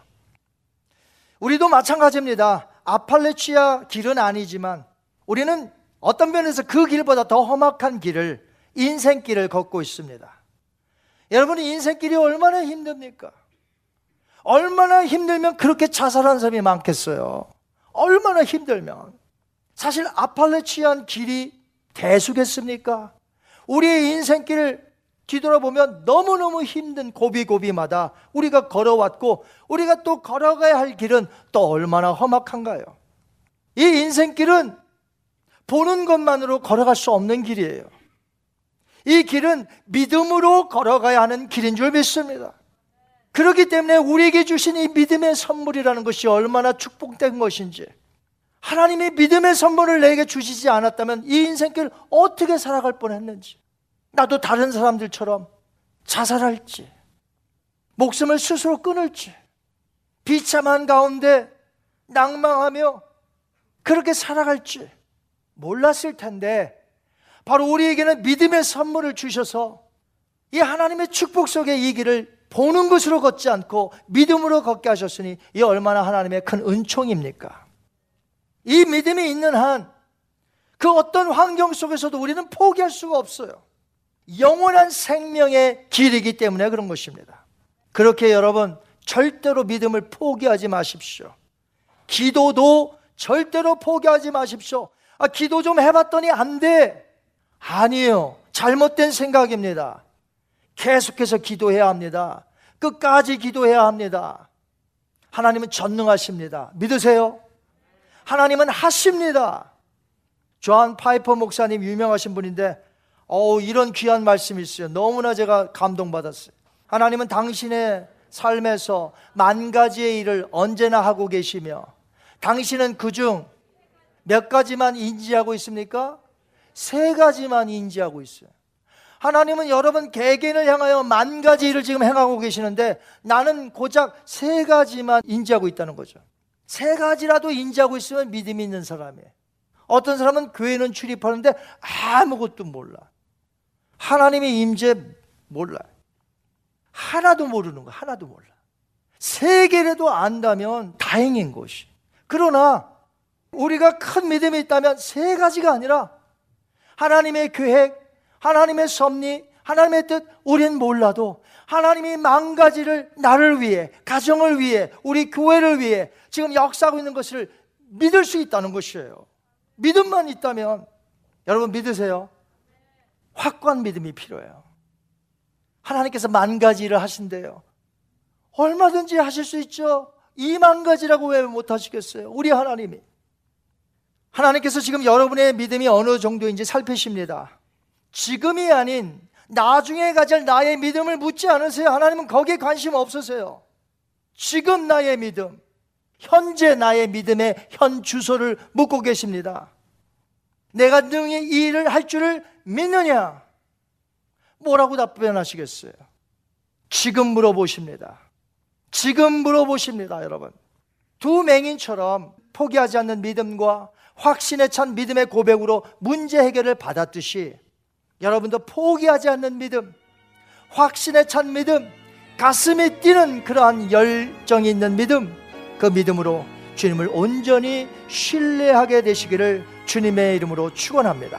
우리도 마찬가지입니다. 아팔레치아 길은 아니지만 우리는 어떤 면에서 그 길보다 더 험악한 길을 인생길을 걷고 있습니다. 여러분 인생길이 얼마나 힘듭니까? 얼마나 힘들면 그렇게 자살한 사람이 많겠어요. 얼마나 힘들면 사실 아팔레치안 길이 대수겠습니까? 우리의 인생길을 뒤돌아보면 너무너무 힘든 고비고비마다 우리가 걸어왔고 우리가 또 걸어가야 할 길은 또 얼마나 험악한가요? 이 인생길은 보는 것만으로 걸어갈 수 없는 길이에요. 이 길은 믿음으로 걸어가야 하는 길인 줄 믿습니다. 그렇기 때문에 우리에게 주신 이 믿음의 선물이라는 것이 얼마나 축복된 것인지 하나님이 믿음의 선물을 내게 주시지 않았다면 이 인생길 어떻게 살아갈 뻔했는지 나도 다른 사람들처럼 자살할지 목숨을 스스로 끊을지 비참한 가운데 낭망하며 그렇게 살아갈지 몰랐을 텐데 바로 우리에게는 믿음의 선물을 주셔서 이 하나님의 축복 속에 이 길을 보는 것으로 걷지 않고 믿음으로 걷게 하셨으니 이 얼마나 하나님의 큰 은총입니까? 이 믿음이 있는 한 그 어떤 환경 속에서도 우리는 포기할 수가 없어요. 영원한 생명의 길이기 때문에 그런 것입니다. 그렇게 여러분 절대로 믿음을 포기하지 마십시오. 기도도 절대로 포기하지 마십시오. 아, 기도 좀 해봤더니 안 돼. 아니에요. 잘못된 생각입니다. 계속해서 기도해야 합니다. 끝까지 기도해야 합니다. 하나님은 전능하십니다. 믿으세요? 하나님은 하십니다. 조한 파이퍼 목사님 유명하신 분인데, 어 이런 귀한 말씀이 있어요. 너무나 제가 감동받았어요. 하나님은 당신의 삶에서 만 가지의 일을 언제나 하고 계시며, 당신은 그중 몇 가지만 인지하고 있습니까? 세 가지만 인지하고 있어요. 하나님은 여러분 개개인을 향하여 만 가지 일을 지금 행하고 계시는데 나는 고작 세 가지만 인지하고 있다는 거죠. 세 가지라도 인지하고 있으면 믿음이 있는 사람이에요. 어떤 사람은 교회는 출입하는데 아무것도 몰라. 하나님의 임재 몰라. 하나도 모르는 거, 하나도 몰라. 세 개라도 안다면 다행인 것이. 그러나 우리가 큰 믿음이 있다면 세 가지가 아니라 하나님의 계획, 하나님의 섭리, 하나님의 뜻, 우린 몰라도 하나님이 만 가지를 나를 위해, 가정을 위해, 우리 교회를 위해 지금 역사하고 있는 것을 믿을 수 있다는 것이에요. 믿음만 있다면 여러분 믿으세요? 확고한 믿음이 필요해요. 하나님께서 만 가지 일을 하신대요. 얼마든지 하실 수 있죠. 이만 가지라고 왜 못 하시겠어요? 우리 하나님이. 하나님께서 지금 여러분의 믿음이 어느 정도인지 살피십니다. 지금이 아닌 나중에 가질 나의 믿음을 묻지 않으세요. 하나님은 거기에 관심 없으세요. 지금 나의 믿음, 현재 나의 믿음의 현 주소를 묻고 계십니다. 내가 능히 이 일을 할 줄을 믿느냐? 뭐라고 답변하시겠어요? 지금 물어보십니다. 지금 물어보십니다, 여러분. 두 맹인처럼 포기하지 않는 믿음과 확신에 찬 믿음의 고백으로 문제 해결을 받았듯이 여러분도 포기하지 않는 믿음, 확신에 찬 믿음, 가슴이 뛰는 그러한 열정이 있는 믿음, 그 믿음으로 주님을 온전히 신뢰하게 되시기를 주님의 이름으로 축원합니다.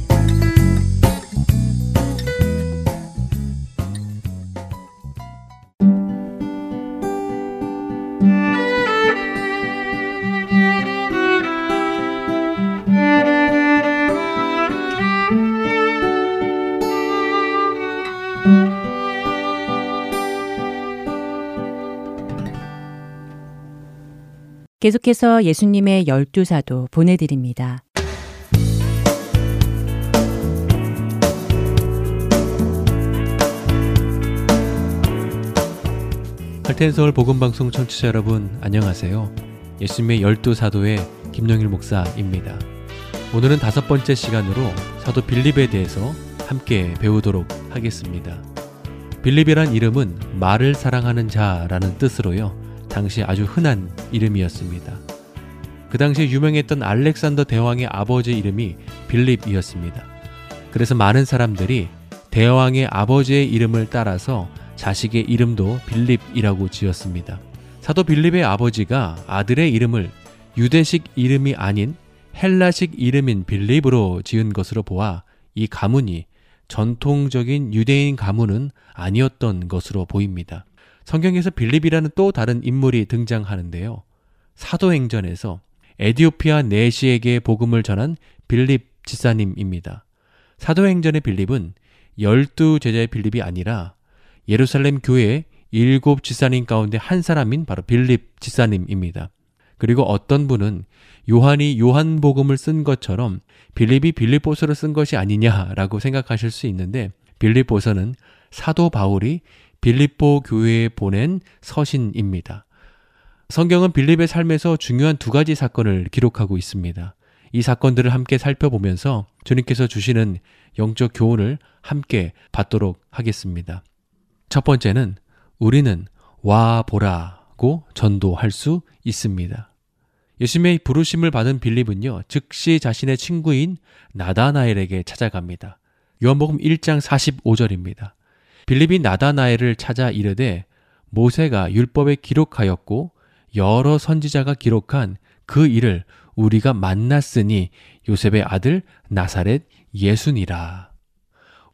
계속해서 예수님의 열두 사도 보내드립니다.
할텐서울 복음방송 청취자 여러분 안녕하세요. 예수님의 열두 사도의 김영일 목사입니다. 오늘은 다섯 번째 시간으로 사도 빌립에 대해서 함께 배우도록 하겠습니다. 빌립이란 이름은 말을 사랑하는 자라는 뜻으로요. 당시 아주 흔한 이름이었습니다. 그 당시에 유명했던 알렉산더 대왕의 아버지 이름이 빌립이었습니다. 그래서 많은 사람들이 대왕의 아버지의 이름을 따라서 자식의 이름도 빌립이라고 지었습니다. 사도 빌립의 아버지가 아들의 이름을 유대식 이름이 아닌 헬라식 이름인 빌립으로 지은 것으로 보아 이 가문이 전통적인 유대인 가문은 아니었던 것으로 보입니다. 성경에서 빌립이라는 또 다른 인물이 등장하는데요. 사도행전에서 에디오피아 내시에게 복음을 전한 빌립 지사님입니다. 사도행전의 빌립은 열두 제자의 빌립이 아니라 예루살렘 교회 일곱 지사님 가운데 한 사람인 바로 빌립 지사님입니다. 그리고 어떤 분은 요한이 요한복음을 쓴 것처럼 빌립이 빌립보서를 쓴 것이 아니냐라고 생각하실 수 있는데 빌립보서는 사도 바울이 빌립보 교회에 보낸 서신입니다. 성경은 빌립의 삶에서 중요한 두 가지 사건을 기록하고 있습니다. 이 사건들을 함께 살펴보면서 주님께서 주시는 영적 교훈을 함께 받도록 하겠습니다. 첫 번째는 우리는 와 보라고 전도할 수 있습니다. 예수님의 부르심을 받은 빌립은요, 즉시 자신의 친구인 나다나엘에게 찾아갑니다. 요한복음 1장 45절입니다. 빌립이 나다나엘을 찾아 이르되 모세가 율법에 기록하였고 여러 선지자가 기록한 그 일을 우리가 만났으니 요셉의 아들 나사렛 예수니라.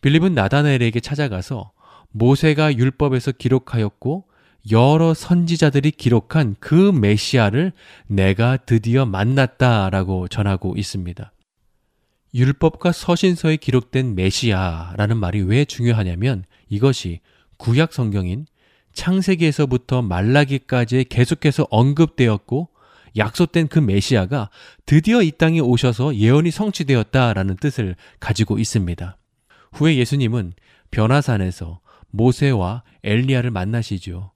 빌립은 나다나엘에게 찾아가서 모세가 율법에서 기록하였고 여러 선지자들이 기록한 그 메시아를 내가 드디어 만났다라고 전하고 있습니다. 율법과 서신서에 기록된 메시아라는 말이 왜 중요하냐면 이것이 구약 성경인 창세기에서부터 말라기까지 계속해서 언급되었고 약속된 그 메시아가 드디어 이 땅에 오셔서 예언이 성취되었다라는 뜻을 가지고 있습니다. 후에 예수님은 변화산에서 모세와 엘리야를 만나시죠.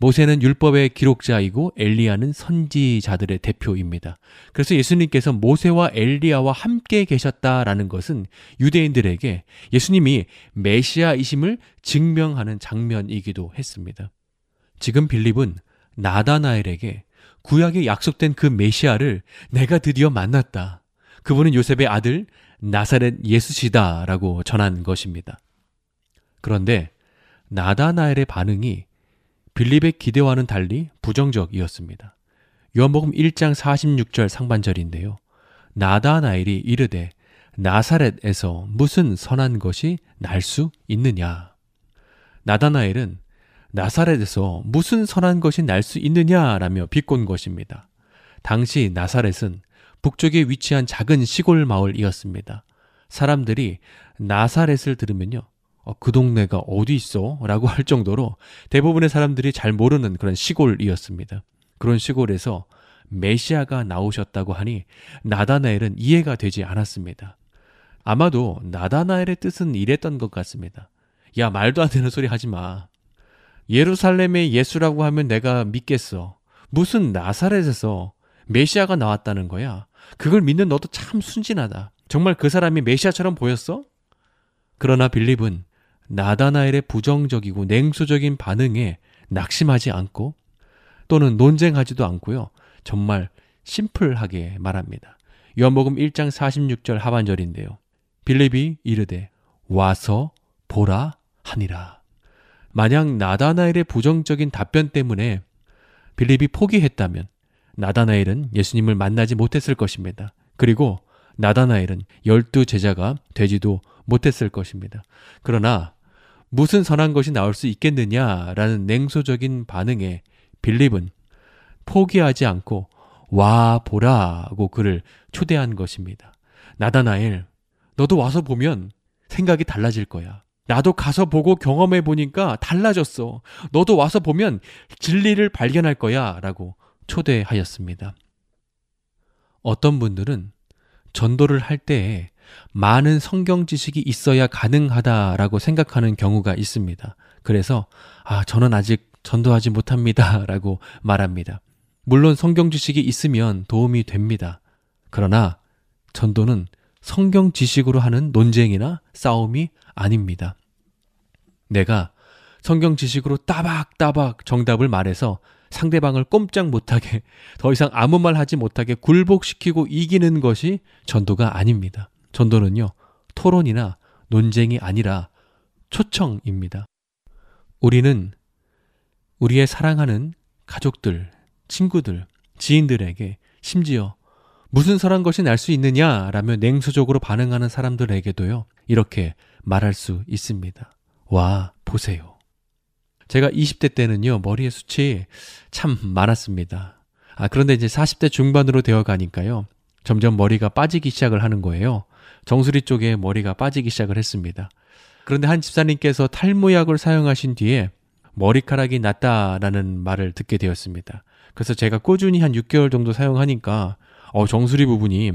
모세는 율법의 기록자이고 엘리야는 선지자들의 대표입니다. 그래서 예수님께서 모세와 엘리야와 함께 계셨다라는 것은 유대인들에게 예수님이 메시아이심을 증명하는 장면이기도 했습니다. 지금 빌립은 나다나엘에게 구약에 약속된 그 메시아를 내가 드디어 만났다. 그분은 요셉의 아들 나사렛 예수시다라고 전한 것입니다. 그런데 나다나엘의 반응이 빌립의 기대와는 달리 부정적이었습니다. 요한복음 1장 46절 상반절인데요. 나다나엘이 이르되 나사렛에서 무슨 선한 것이 날 수 있느냐? 나다나엘은 나사렛에서 무슨 선한 것이 날 수 있느냐라며 비꼰 것입니다. 당시 나사렛은 북쪽에 위치한 작은 시골 마을이었습니다. 사람들이 나사렛을 들으면요. 어, 그 동네가 어디 있어? 라고 할 정도로 대부분의 사람들이 잘 모르는 그런 시골이었습니다. 그런 시골에서 메시아가 나오셨다고 하니 나다나엘은 이해가 되지 않았습니다. 아마도 나다나엘의 뜻은 이랬던 것 같습니다. 야, 말도 안 되는 소리 하지 마. 예루살렘의 예수라고 하면 내가 믿겠어. 무슨 나사렛에서 메시아가 나왔다는 거야. 그걸 믿는 너도 참 순진하다. 정말 그 사람이 메시아처럼 보였어? 그러나 빌립은 나다나엘의 부정적이고 냉소적인 반응에 낙심하지 않고 또는 논쟁하지도 않고요. 정말 심플하게 말합니다. 요한복음 1장 46절 하반절인데요. 빌립이 이르되 와서 보라 하니라. 만약 나다나엘의 부정적인 답변 때문에 빌립이 포기했다면 나다나엘은 예수님을 만나지 못했을 것입니다. 그리고 나다나엘은 열두 제자가 되지도 못했을 것입니다. 그러나 무슨 선한 것이 나올 수 있겠느냐라는 냉소적인 반응에 빌립은 포기하지 않고 와 보라고 그를 초대한 것입니다. 나다나엘, 너도 와서 보면 생각이 달라질 거야. 나도 가서 보고 경험해 보니까 달라졌어. 너도 와서 보면 진리를 발견할 거야. 라고 초대하였습니다. 어떤 분들은 전도를 할 때에 많은 성경 지식이 있어야 가능하다라고 생각하는 경우가 있습니다. 그래서, 아, 저는 아직 전도하지 못합니다. [laughs] 라고 말합니다. 물론 성경 지식이 있으면 도움이 됩니다. 그러나 전도는 성경 지식으로 하는 논쟁이나 싸움이 아닙니다. 내가 성경 지식으로 따박따박 정답을 말해서 상대방을 꼼짝 못하게 [laughs] 더 이상 아무 말 하지 못하게 굴복시키고 이기는 것이 전도가 아닙니다. 전도는요, 토론이나 논쟁이 아니라 초청입니다. 우리는 우리의 사랑하는 가족들, 친구들, 지인들에게 심지어 무슨 선한 것이 날 수 있느냐라며 냉소적으로 반응하는 사람들에게도요, 이렇게 말할 수 있습니다. 와, 보세요. 제가 20대 때는요, 머리에 숱이 참 많았습니다. 아, 그런데 이제 40대 중반으로 되어 가니까요, 점점 머리가 빠지기 시작을 하는 거예요. 정수리 쪽에 머리가 빠지기 시작을 했습니다. 그런데 한 집사님께서 탈모약을 사용하신 뒤에 머리카락이 났다라는 말을 듣게 되었습니다. 그래서 제가 꾸준히 한 6개월 정도 사용하니까 어, 정수리 부분이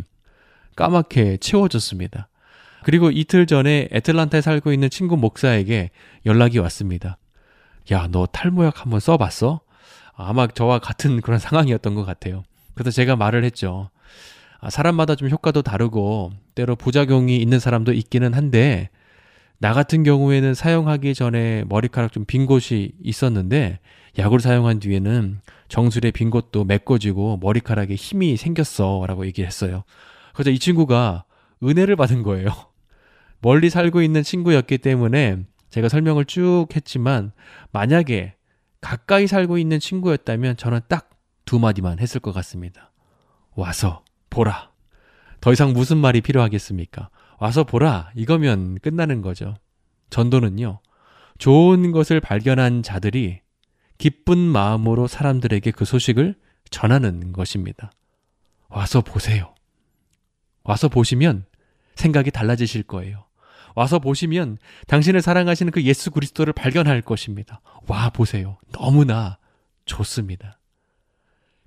까맣게 채워졌습니다. 그리고 이틀 전에 애틀란타에 살고 있는 친구 목사에게 연락이 왔습니다. 야, 너 탈모약 한번 써봤어? 아마 저와 같은 그런 [laughs] 상황이었던 것 같아요. 그래서 제가 말을 했죠. 아, 사람마다 좀 효과도 다르고 때로 부작용이 있는 사람도 있기는 한데 나 같은 경우에는 사용하기 전에 머리카락 좀 빈 곳이 있었는데 약을 사용한 뒤에는 정수리의 빈 곳도 메꿔지고 머리카락에 힘이 생겼어 라고 얘기를 했어요. 그래서 이 친구가 은혜를 받은 거예요. [laughs] 멀리 살고 있는 친구였기 때문에 제가 설명을 쭉 했지만 만약에 가까이 살고 있는 친구였다면 저는 딱 두 마디만 했을 것 같습니다. 와서 보라. 더 이상 무슨 말이 필요하겠습니까? 와서 보라. 이거면 끝나는 거죠. 전도는요. 좋은 것을 발견한 자들이 기쁜 마음으로 사람들에게 그 소식을 전하는 것입니다. 와서 보세요. 와서 보시면 생각이 달라지실 거예요. 와서 보시면 당신을 사랑하시는 그 예수 그리스도를 발견할 것입니다. 와 보세요. 너무나 좋습니다.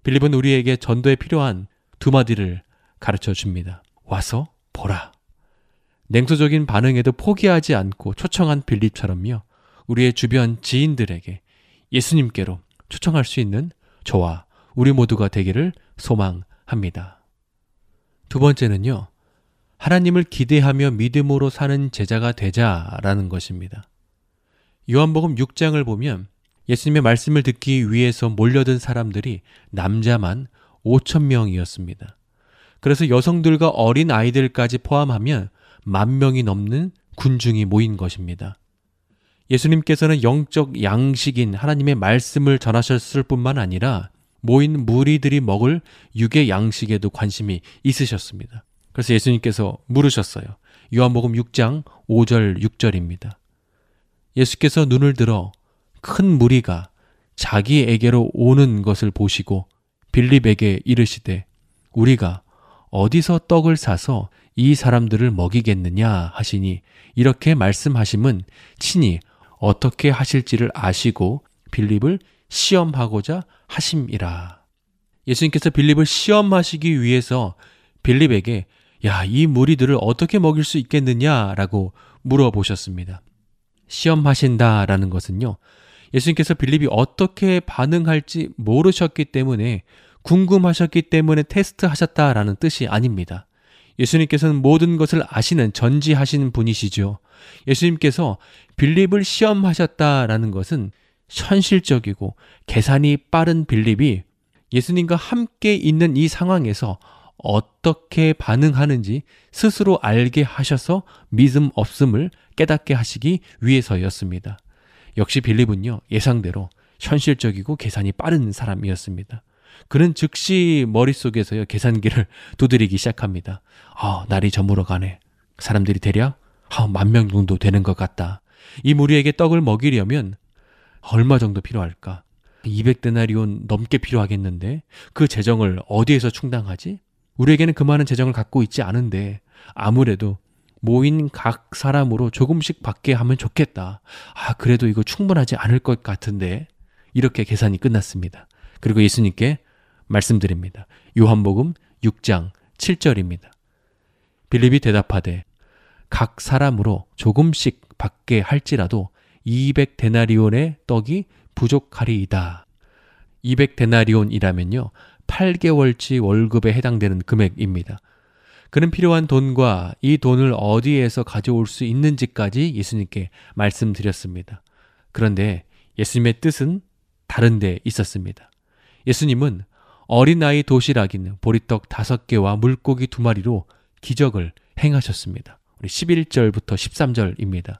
빌립은 우리에게 전도에 필요한 두 마디를 가르쳐 줍니다. 와서 보라. 냉소적인 반응에도 포기하지 않고 초청한 빌립처럼요. 우리의 주변 지인들에게 예수님께로 초청할 수 있는 저와 우리 모두가 되기를 소망합니다. 두 번째는요. 하나님을 기대하며 믿음으로 사는 제자가 되자라는 것입니다. 요한복음 6장을 보면 예수님의 말씀을 듣기 위해서 몰려든 사람들이 남자만 5천 명이었습니다. 그래서 여성들과 어린 아이들까지 포함하면 만 명이 넘는 군중이 모인 것입니다. 예수님께서는 영적 양식인 하나님의 말씀을 전하셨을 뿐만 아니라 모인 무리들이 먹을 육의 양식에도 관심이 있으셨습니다. 그래서 예수님께서 물으셨어요. 요한복음 6장 5절 6절입니다. 예수께서 눈을 들어 큰 무리가 자기에게로 오는 것을 보시고 빌립에게 이르시되 우리가 어디서 떡을 사서 이 사람들을 먹이겠느냐 하시니 이렇게 말씀하심은 친히 어떻게 하실지를 아시고 빌립을 시험하고자 하심이라. 예수님께서 빌립을 시험하시기 위해서 빌립에게 야, 이 무리들을 어떻게 먹일 수 있겠느냐라고 물어보셨습니다. 시험하신다라는 것은요. 예수님께서 빌립이 어떻게 반응할지 모르셨기 때문에 궁금하셨기 때문에 테스트하셨다라는 뜻이 아닙니다. 예수님께서는 모든 것을 아시는 전지하시는 분이시죠. 예수님께서 빌립을 시험하셨다라는 것은 현실적이고 계산이 빠른 빌립이 예수님과 함께 있는 이 상황에서 어떻게 반응하는지 스스로 알게 하셔서 믿음 없음을 깨닫게 하시기 위해서였습니다. 역시 빌립은요, 예상대로 현실적이고 계산이 빠른 사람이었습니다. 그는 즉시 머릿속에서요, 계산기를 [laughs] 두드리기 시작합니다. 아, 날이 저물어 가네. 사람들이 대략 아, 만명 정도 되는 것 같다. 이 무리에게 떡을 먹이려면 얼마 정도 필요할까? 200데나리온 넘게 필요하겠는데 그 재정을 어디에서 충당하지? 우리에게는 그 많은 재정을 갖고 있지 않은데 아무래도 모인 각 사람으로 조금씩 받게 하면 좋겠다. 아, 그래도 이거 충분하지 않을 것 같은데 이렇게 계산이 끝났습니다. 그리고 예수님께 말씀드립니다. 요한복음 6장 7절입니다. 빌립이 대답하되 각 사람으로 조금씩 받게 할지라도 200데나리온의 떡이 부족하리이다. 200데나리온이라면요. 8개월치 월급에 해당되는 금액입니다. 그는 필요한 돈과 이 돈을 어디에서 가져올 수 있는지까지 예수님께 말씀드렸습니다. 그런데 예수님의 뜻은 다른 데 있었습니다. 예수님은 어린아이 도시락인 보리떡 다섯 개와 물고기 두 마리로 기적을 행하셨습니다. 우리 11절부터 13절입니다.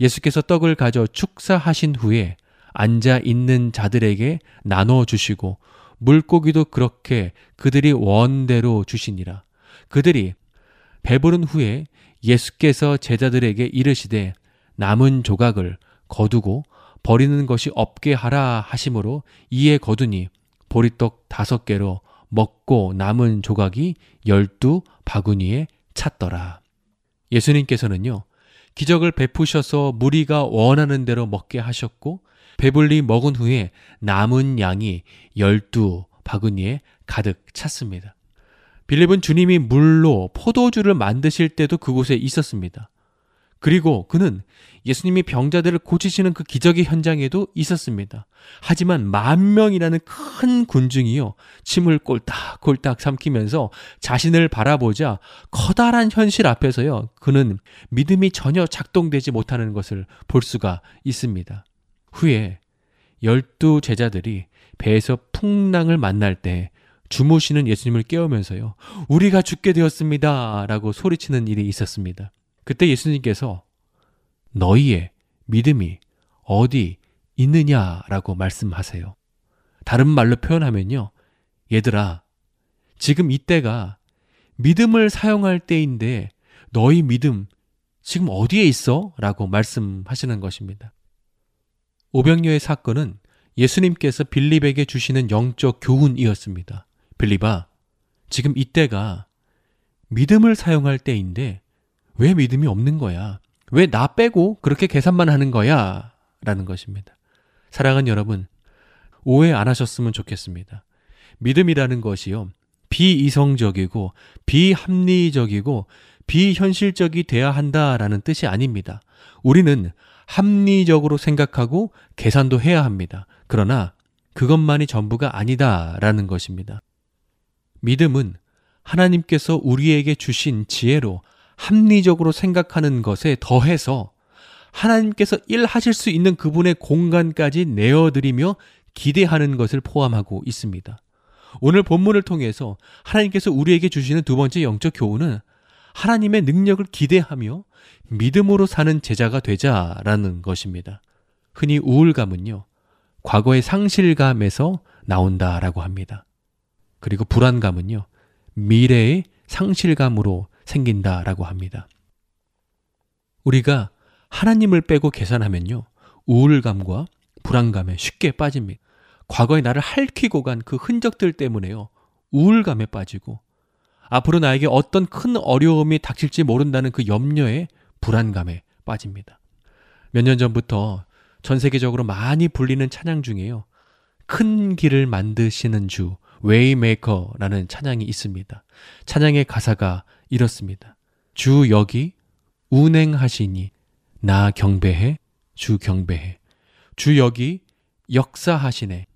예수께서 떡을 가져 축사하신 후에 앉아 있는 자들에게 나눠 주시고 물고기도 그렇게 그들이 원대로 주시니라. 그들이 배부른 후에 예수께서 제자들에게 이르시되 남은 조각을 거두고 버리는 것이 없게 하라 하심으로 이에 거두니 보리떡 다섯 개로 먹고 남은 조각이 열두 바구니에 찼더라. 예수님께서는요, 기적을 베푸셔서 무리가 원하는 대로 먹게 하셨고, 배불리 먹은 후에 남은 양이 열두 바구니에 가득 찼습니다. 빌립은 주님이 물로 포도주를 만드실 때도 그곳에 있었습니다. 그리고 그는 예수님이 병자들을 고치시는 그 기적의 현장에도 있었습니다. 하지만 만 명이라는 큰 군중이요. 침을 꼴딱꼴딱 삼키면서 자신을 바라보자 커다란 현실 앞에서요. 그는 믿음이 전혀 작동되지 못하는 것을 볼 수가 있습니다. 후에 열두 제자들이 배에서 풍랑을 만날 때 주무시는 예수님을 깨우면서요. 우리가 죽게 되었습니다. 라고 소리치는 일이 있었습니다. 그때 예수님께서 너희의 믿음이 어디 있느냐라고 말씀하세요. 다른 말로 표현하면요. 얘들아, 지금 이때가 믿음을 사용할 때인데 너희 믿음 지금 어디에 있어? 라고 말씀하시는 것입니다. 오병여의 사건은 예수님께서 빌립에게 주시는 영적 교훈이었습니다. 빌립아, 지금 이때가 믿음을 사용할 때인데 왜 믿음이 없는 거야? 왜 나 빼고 그렇게 계산만 하는 거야? 라는 것입니다. 사랑하는 여러분, 오해 안 하셨으면 좋겠습니다. 믿음이라는 것이요. 비이성적이고 비합리적이고 비현실적이 돼야 한다라는 뜻이 아닙니다. 우리는 합리적으로 생각하고 계산도 해야 합니다. 그러나 그것만이 전부가 아니다라는 것입니다. 믿음은 하나님께서 우리에게 주신 지혜로 합리적으로 생각하는 것에 더해서 하나님께서 일하실 수 있는 그분의 공간까지 내어드리며 기대하는 것을 포함하고 있습니다. 오늘 본문을 통해서 하나님께서 우리에게 주시는 두 번째 영적 교훈은 하나님의 능력을 기대하며 믿음으로 사는 제자가 되자라는 것입니다. 흔히 우울감은요, 과거의 상실감에서 나온다라고 합니다. 그리고 불안감은요, 미래의 상실감으로 생긴다라고 합니다. 우리가 하나님을 빼고 계산하면요, 우울감과 불안감에 쉽게 빠집니다. 과거에 나를 핥히고 간 그 흔적들 때문에요, 우울감에 빠지고, 앞으로 나에게 어떤 큰 어려움이 닥칠지 모른다는 그 염려에 불안감에 빠집니다. 몇 년 전부터 전 세계적으로 많이 불리는 찬양 중에요. 큰 길을 만드시는 주, Way Maker라는 찬양이 있습니다. 찬양의 가사가 이렇습니다. 주 여기 운행하시니 나 경배해 주 경배해. 주 여기 역사하시네.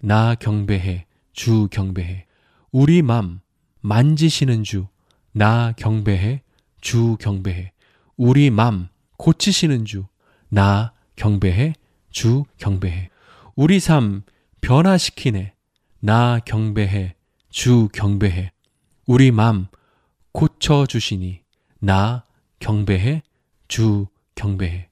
나 경배해 주 경배해. 우리 맘 만지시는 주 나 경배해 주 경배해. 우리 맘 고치시는 주 나 경배해 주 경배해. 우리 삶 변화시키네. 나 경배해 주 경배해. 우리 맘 고쳐 주시니 나 경배해 주 경배해.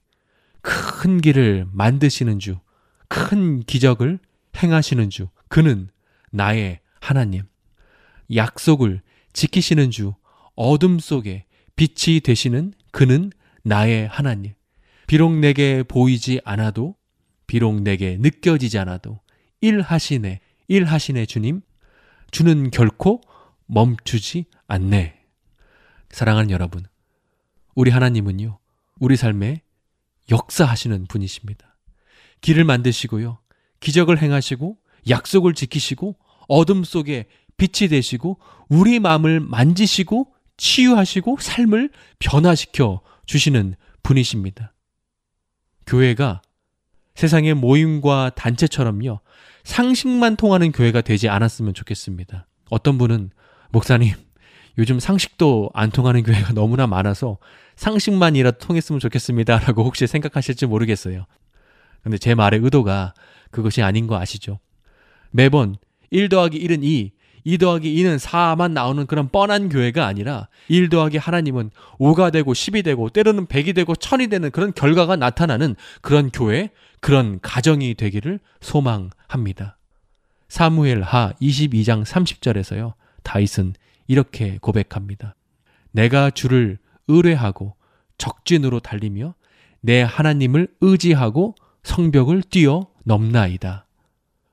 큰 길을 만드시는 주 큰 기적을 행하시는 주 그는 나의 하나님. 약속을 지키시는 주 어둠 속에 빛이 되시는 그는 나의 하나님. 비록 내게 보이지 않아도 비록 내게 느껴지지 않아도 일하시네 일하시네 주님. 주는 결코 멈추지 않네 사랑하는 여러분 우리 하나님은요 우리 삶에 역사하시는 분이십니다 길을 만드시고요 기적을 행하시고 약속을 지키시고 어둠 속에 빛이 되시고 우리 마음을 만지시고 치유하시고 삶을 변화시켜 주시는 분이십니다. 교회가 세상의 모임과 단체처럼요, 상식만 통하는 교회가 되지 않았으면 좋겠습니다. 어떤 분은, 목사님, 요즘 상식도 안 통하는 교회가 [laughs] 너무나 많아서 상식만이라도 통했으면 좋겠습니다. [laughs] 라고 혹시 생각하실지 모르겠어요. 근데 제 말의 의도가 그것이 아닌 거 아시죠? 매번 1 더하기 1은 2, 2 더하기 2는 4만 나오는 그런 뻔한 교회가 아니라 1 더하기 하나님은 5가 되고 10이 되고 때로는 100이 되고 1000이 되는 그런 결과가 나타나는 그런 교회, 그런 가정이 되기를 소망합니다. 사무엘 하 22장 30절에서요. 다윗은 이렇게 고백합니다. 내가 주를 의뢰하고 적진으로 달리며 내 하나님을 의지하고 성벽을 뛰어 넘나이다.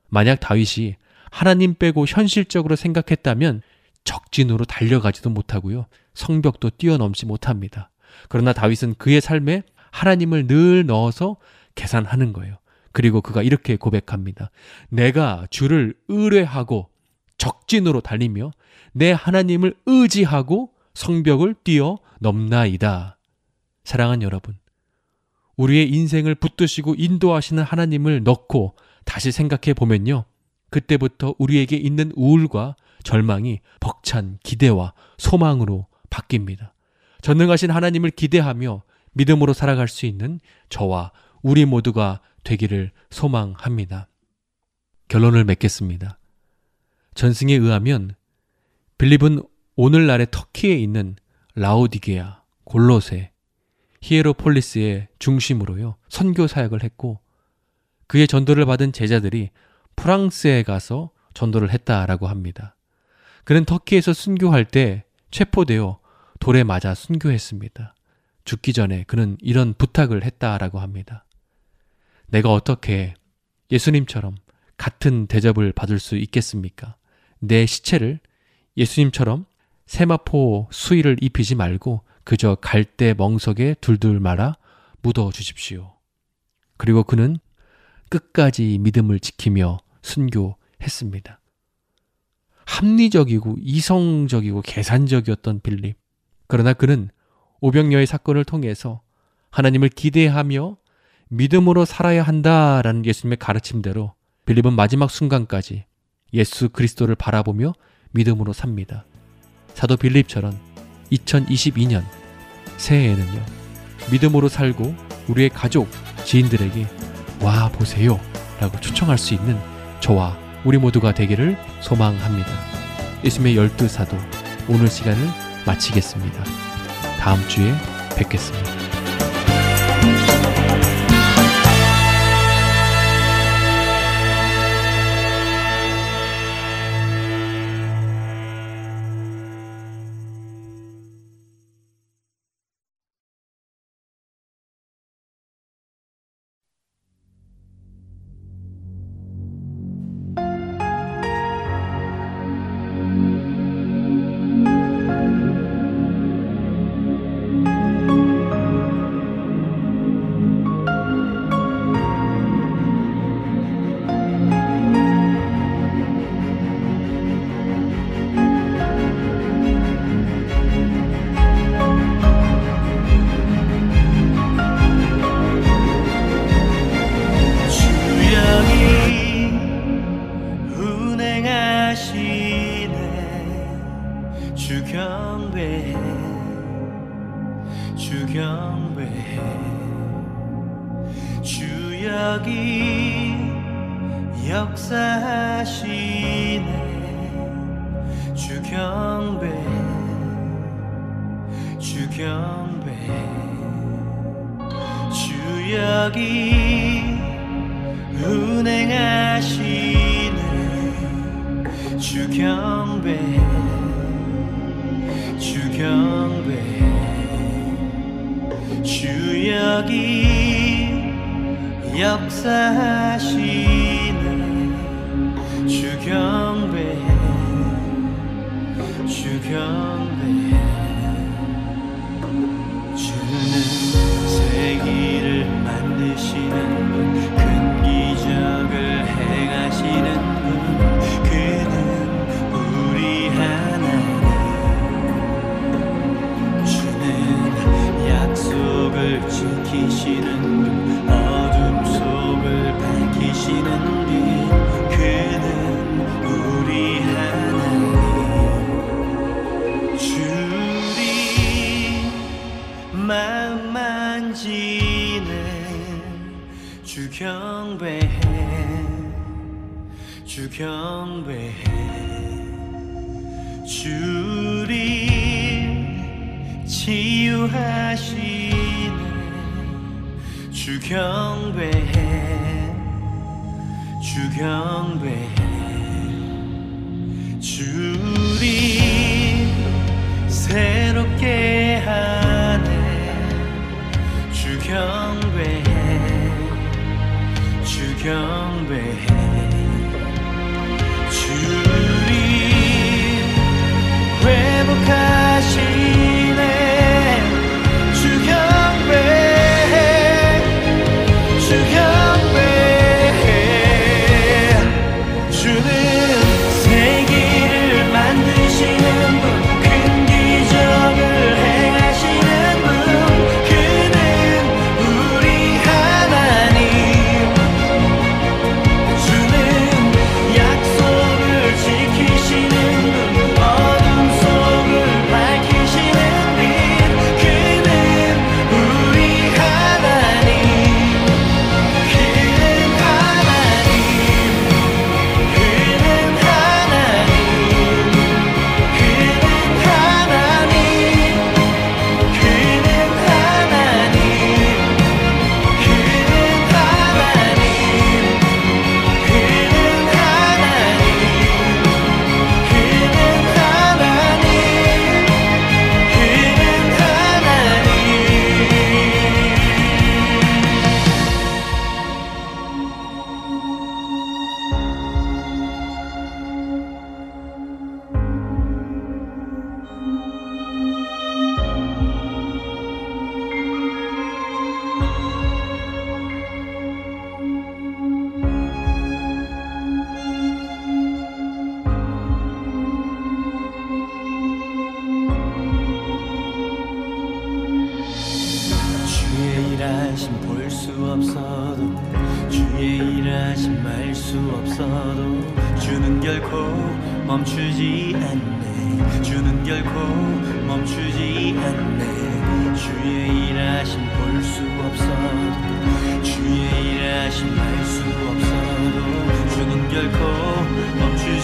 만약 다윗이 하나님 빼고 현실적으로 생각했다면 적진으로 달려가지도 못하고요. 성벽도 뛰어넘지 못합니다. 그러나 다윗은 그의 삶에 하나님을 늘 넣어서 계산하는 거예요. 그리고 그가 이렇게 고백합니다. 내가 주를 의뢰하고 적진으로 달리며 내 하나님을 의지하고 성벽을 뛰어 넘나이다. 사랑한 여러분, 우리의 인생을 붙드시고 인도하시는 하나님을 넣고 다시 생각해 보면요. 그때부터 우리에게 있는 우울과 절망이 벅찬 기대와 소망으로 바뀝니다. 전능하신 하나님을 기대하며 믿음으로 살아갈 수 있는 저와 우리 모두가 되기를 소망합니다. 결론을 맺겠습니다. 전승에 의하면 빌립은 오늘날의 터키에 있는 라오디게아, 골로세, 히에로폴리스의 중심으로요 선교 사역을 했고 그의 전도를 받은 제자들이 프랑스에 가서 전도를 했다라고 합니다. 그는 터키에서 순교할 때 체포되어 돌에 맞아 순교했습니다. 죽기 전에 그는 이런 부탁을 했다라고 합니다. 내가 어떻게 예수님처럼 같은 대접을 받을 수 있겠습니까? 내 시체를 예수님처럼 세마포 수위를 입히지 말고 그저 갈대 멍석에 둘둘 말아 묻어 주십시오. 그리고 그는 끝까지 믿음을 지키며 순교했습니다. 합리적이고 이성적이고 계산적이었던 빌립. 그러나 그는 오병여의 사건을 통해서 하나님을 기대하며 믿음으로 살아야 한다라는 예수님의 가르침대로
빌립은 마지막 순간까지 예수 그리스도를 바라보며 믿음으로 삽니다. 사도 빌립처럼 2022년 새해에는요. 믿음으로 살고 우리의 가족, 지인들에게 와 보세요 라고 초청할 수 있는 저와 우리 모두가 되기를 소망합니다. 예수님의 열두 사도 오늘 시간을 마치겠습니다. 다음 주에 뵙겠습니다.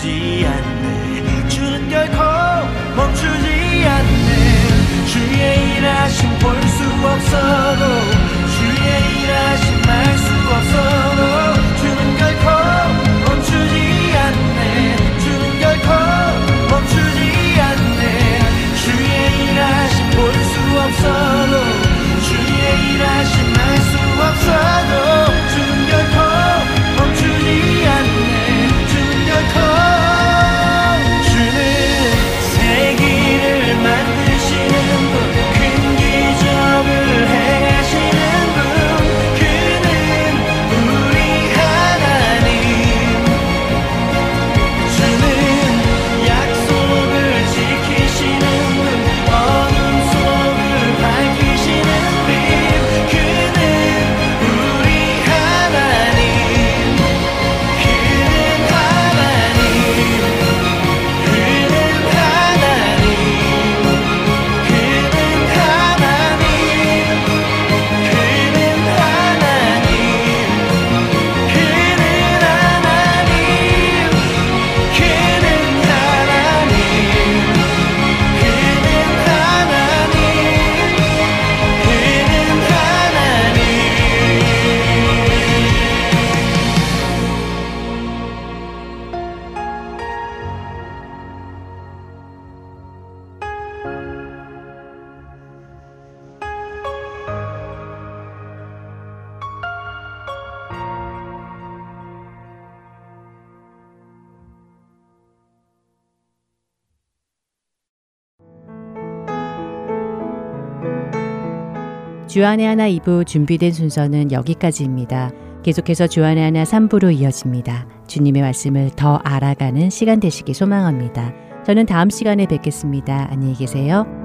멈추지 않네. 주는 결코 멈추지 않네. 주의 일하심 볼 수 없어.
주안의 하나 2부 준비된 순서는 여기까지입니다. 계속해서 주안의 하나 3부로 이어집니다. 주님의 말씀을 더 알아가는 시간 되시기 소망합니다. 저는 다음 시간에 뵙겠습니다. 안녕히 계세요.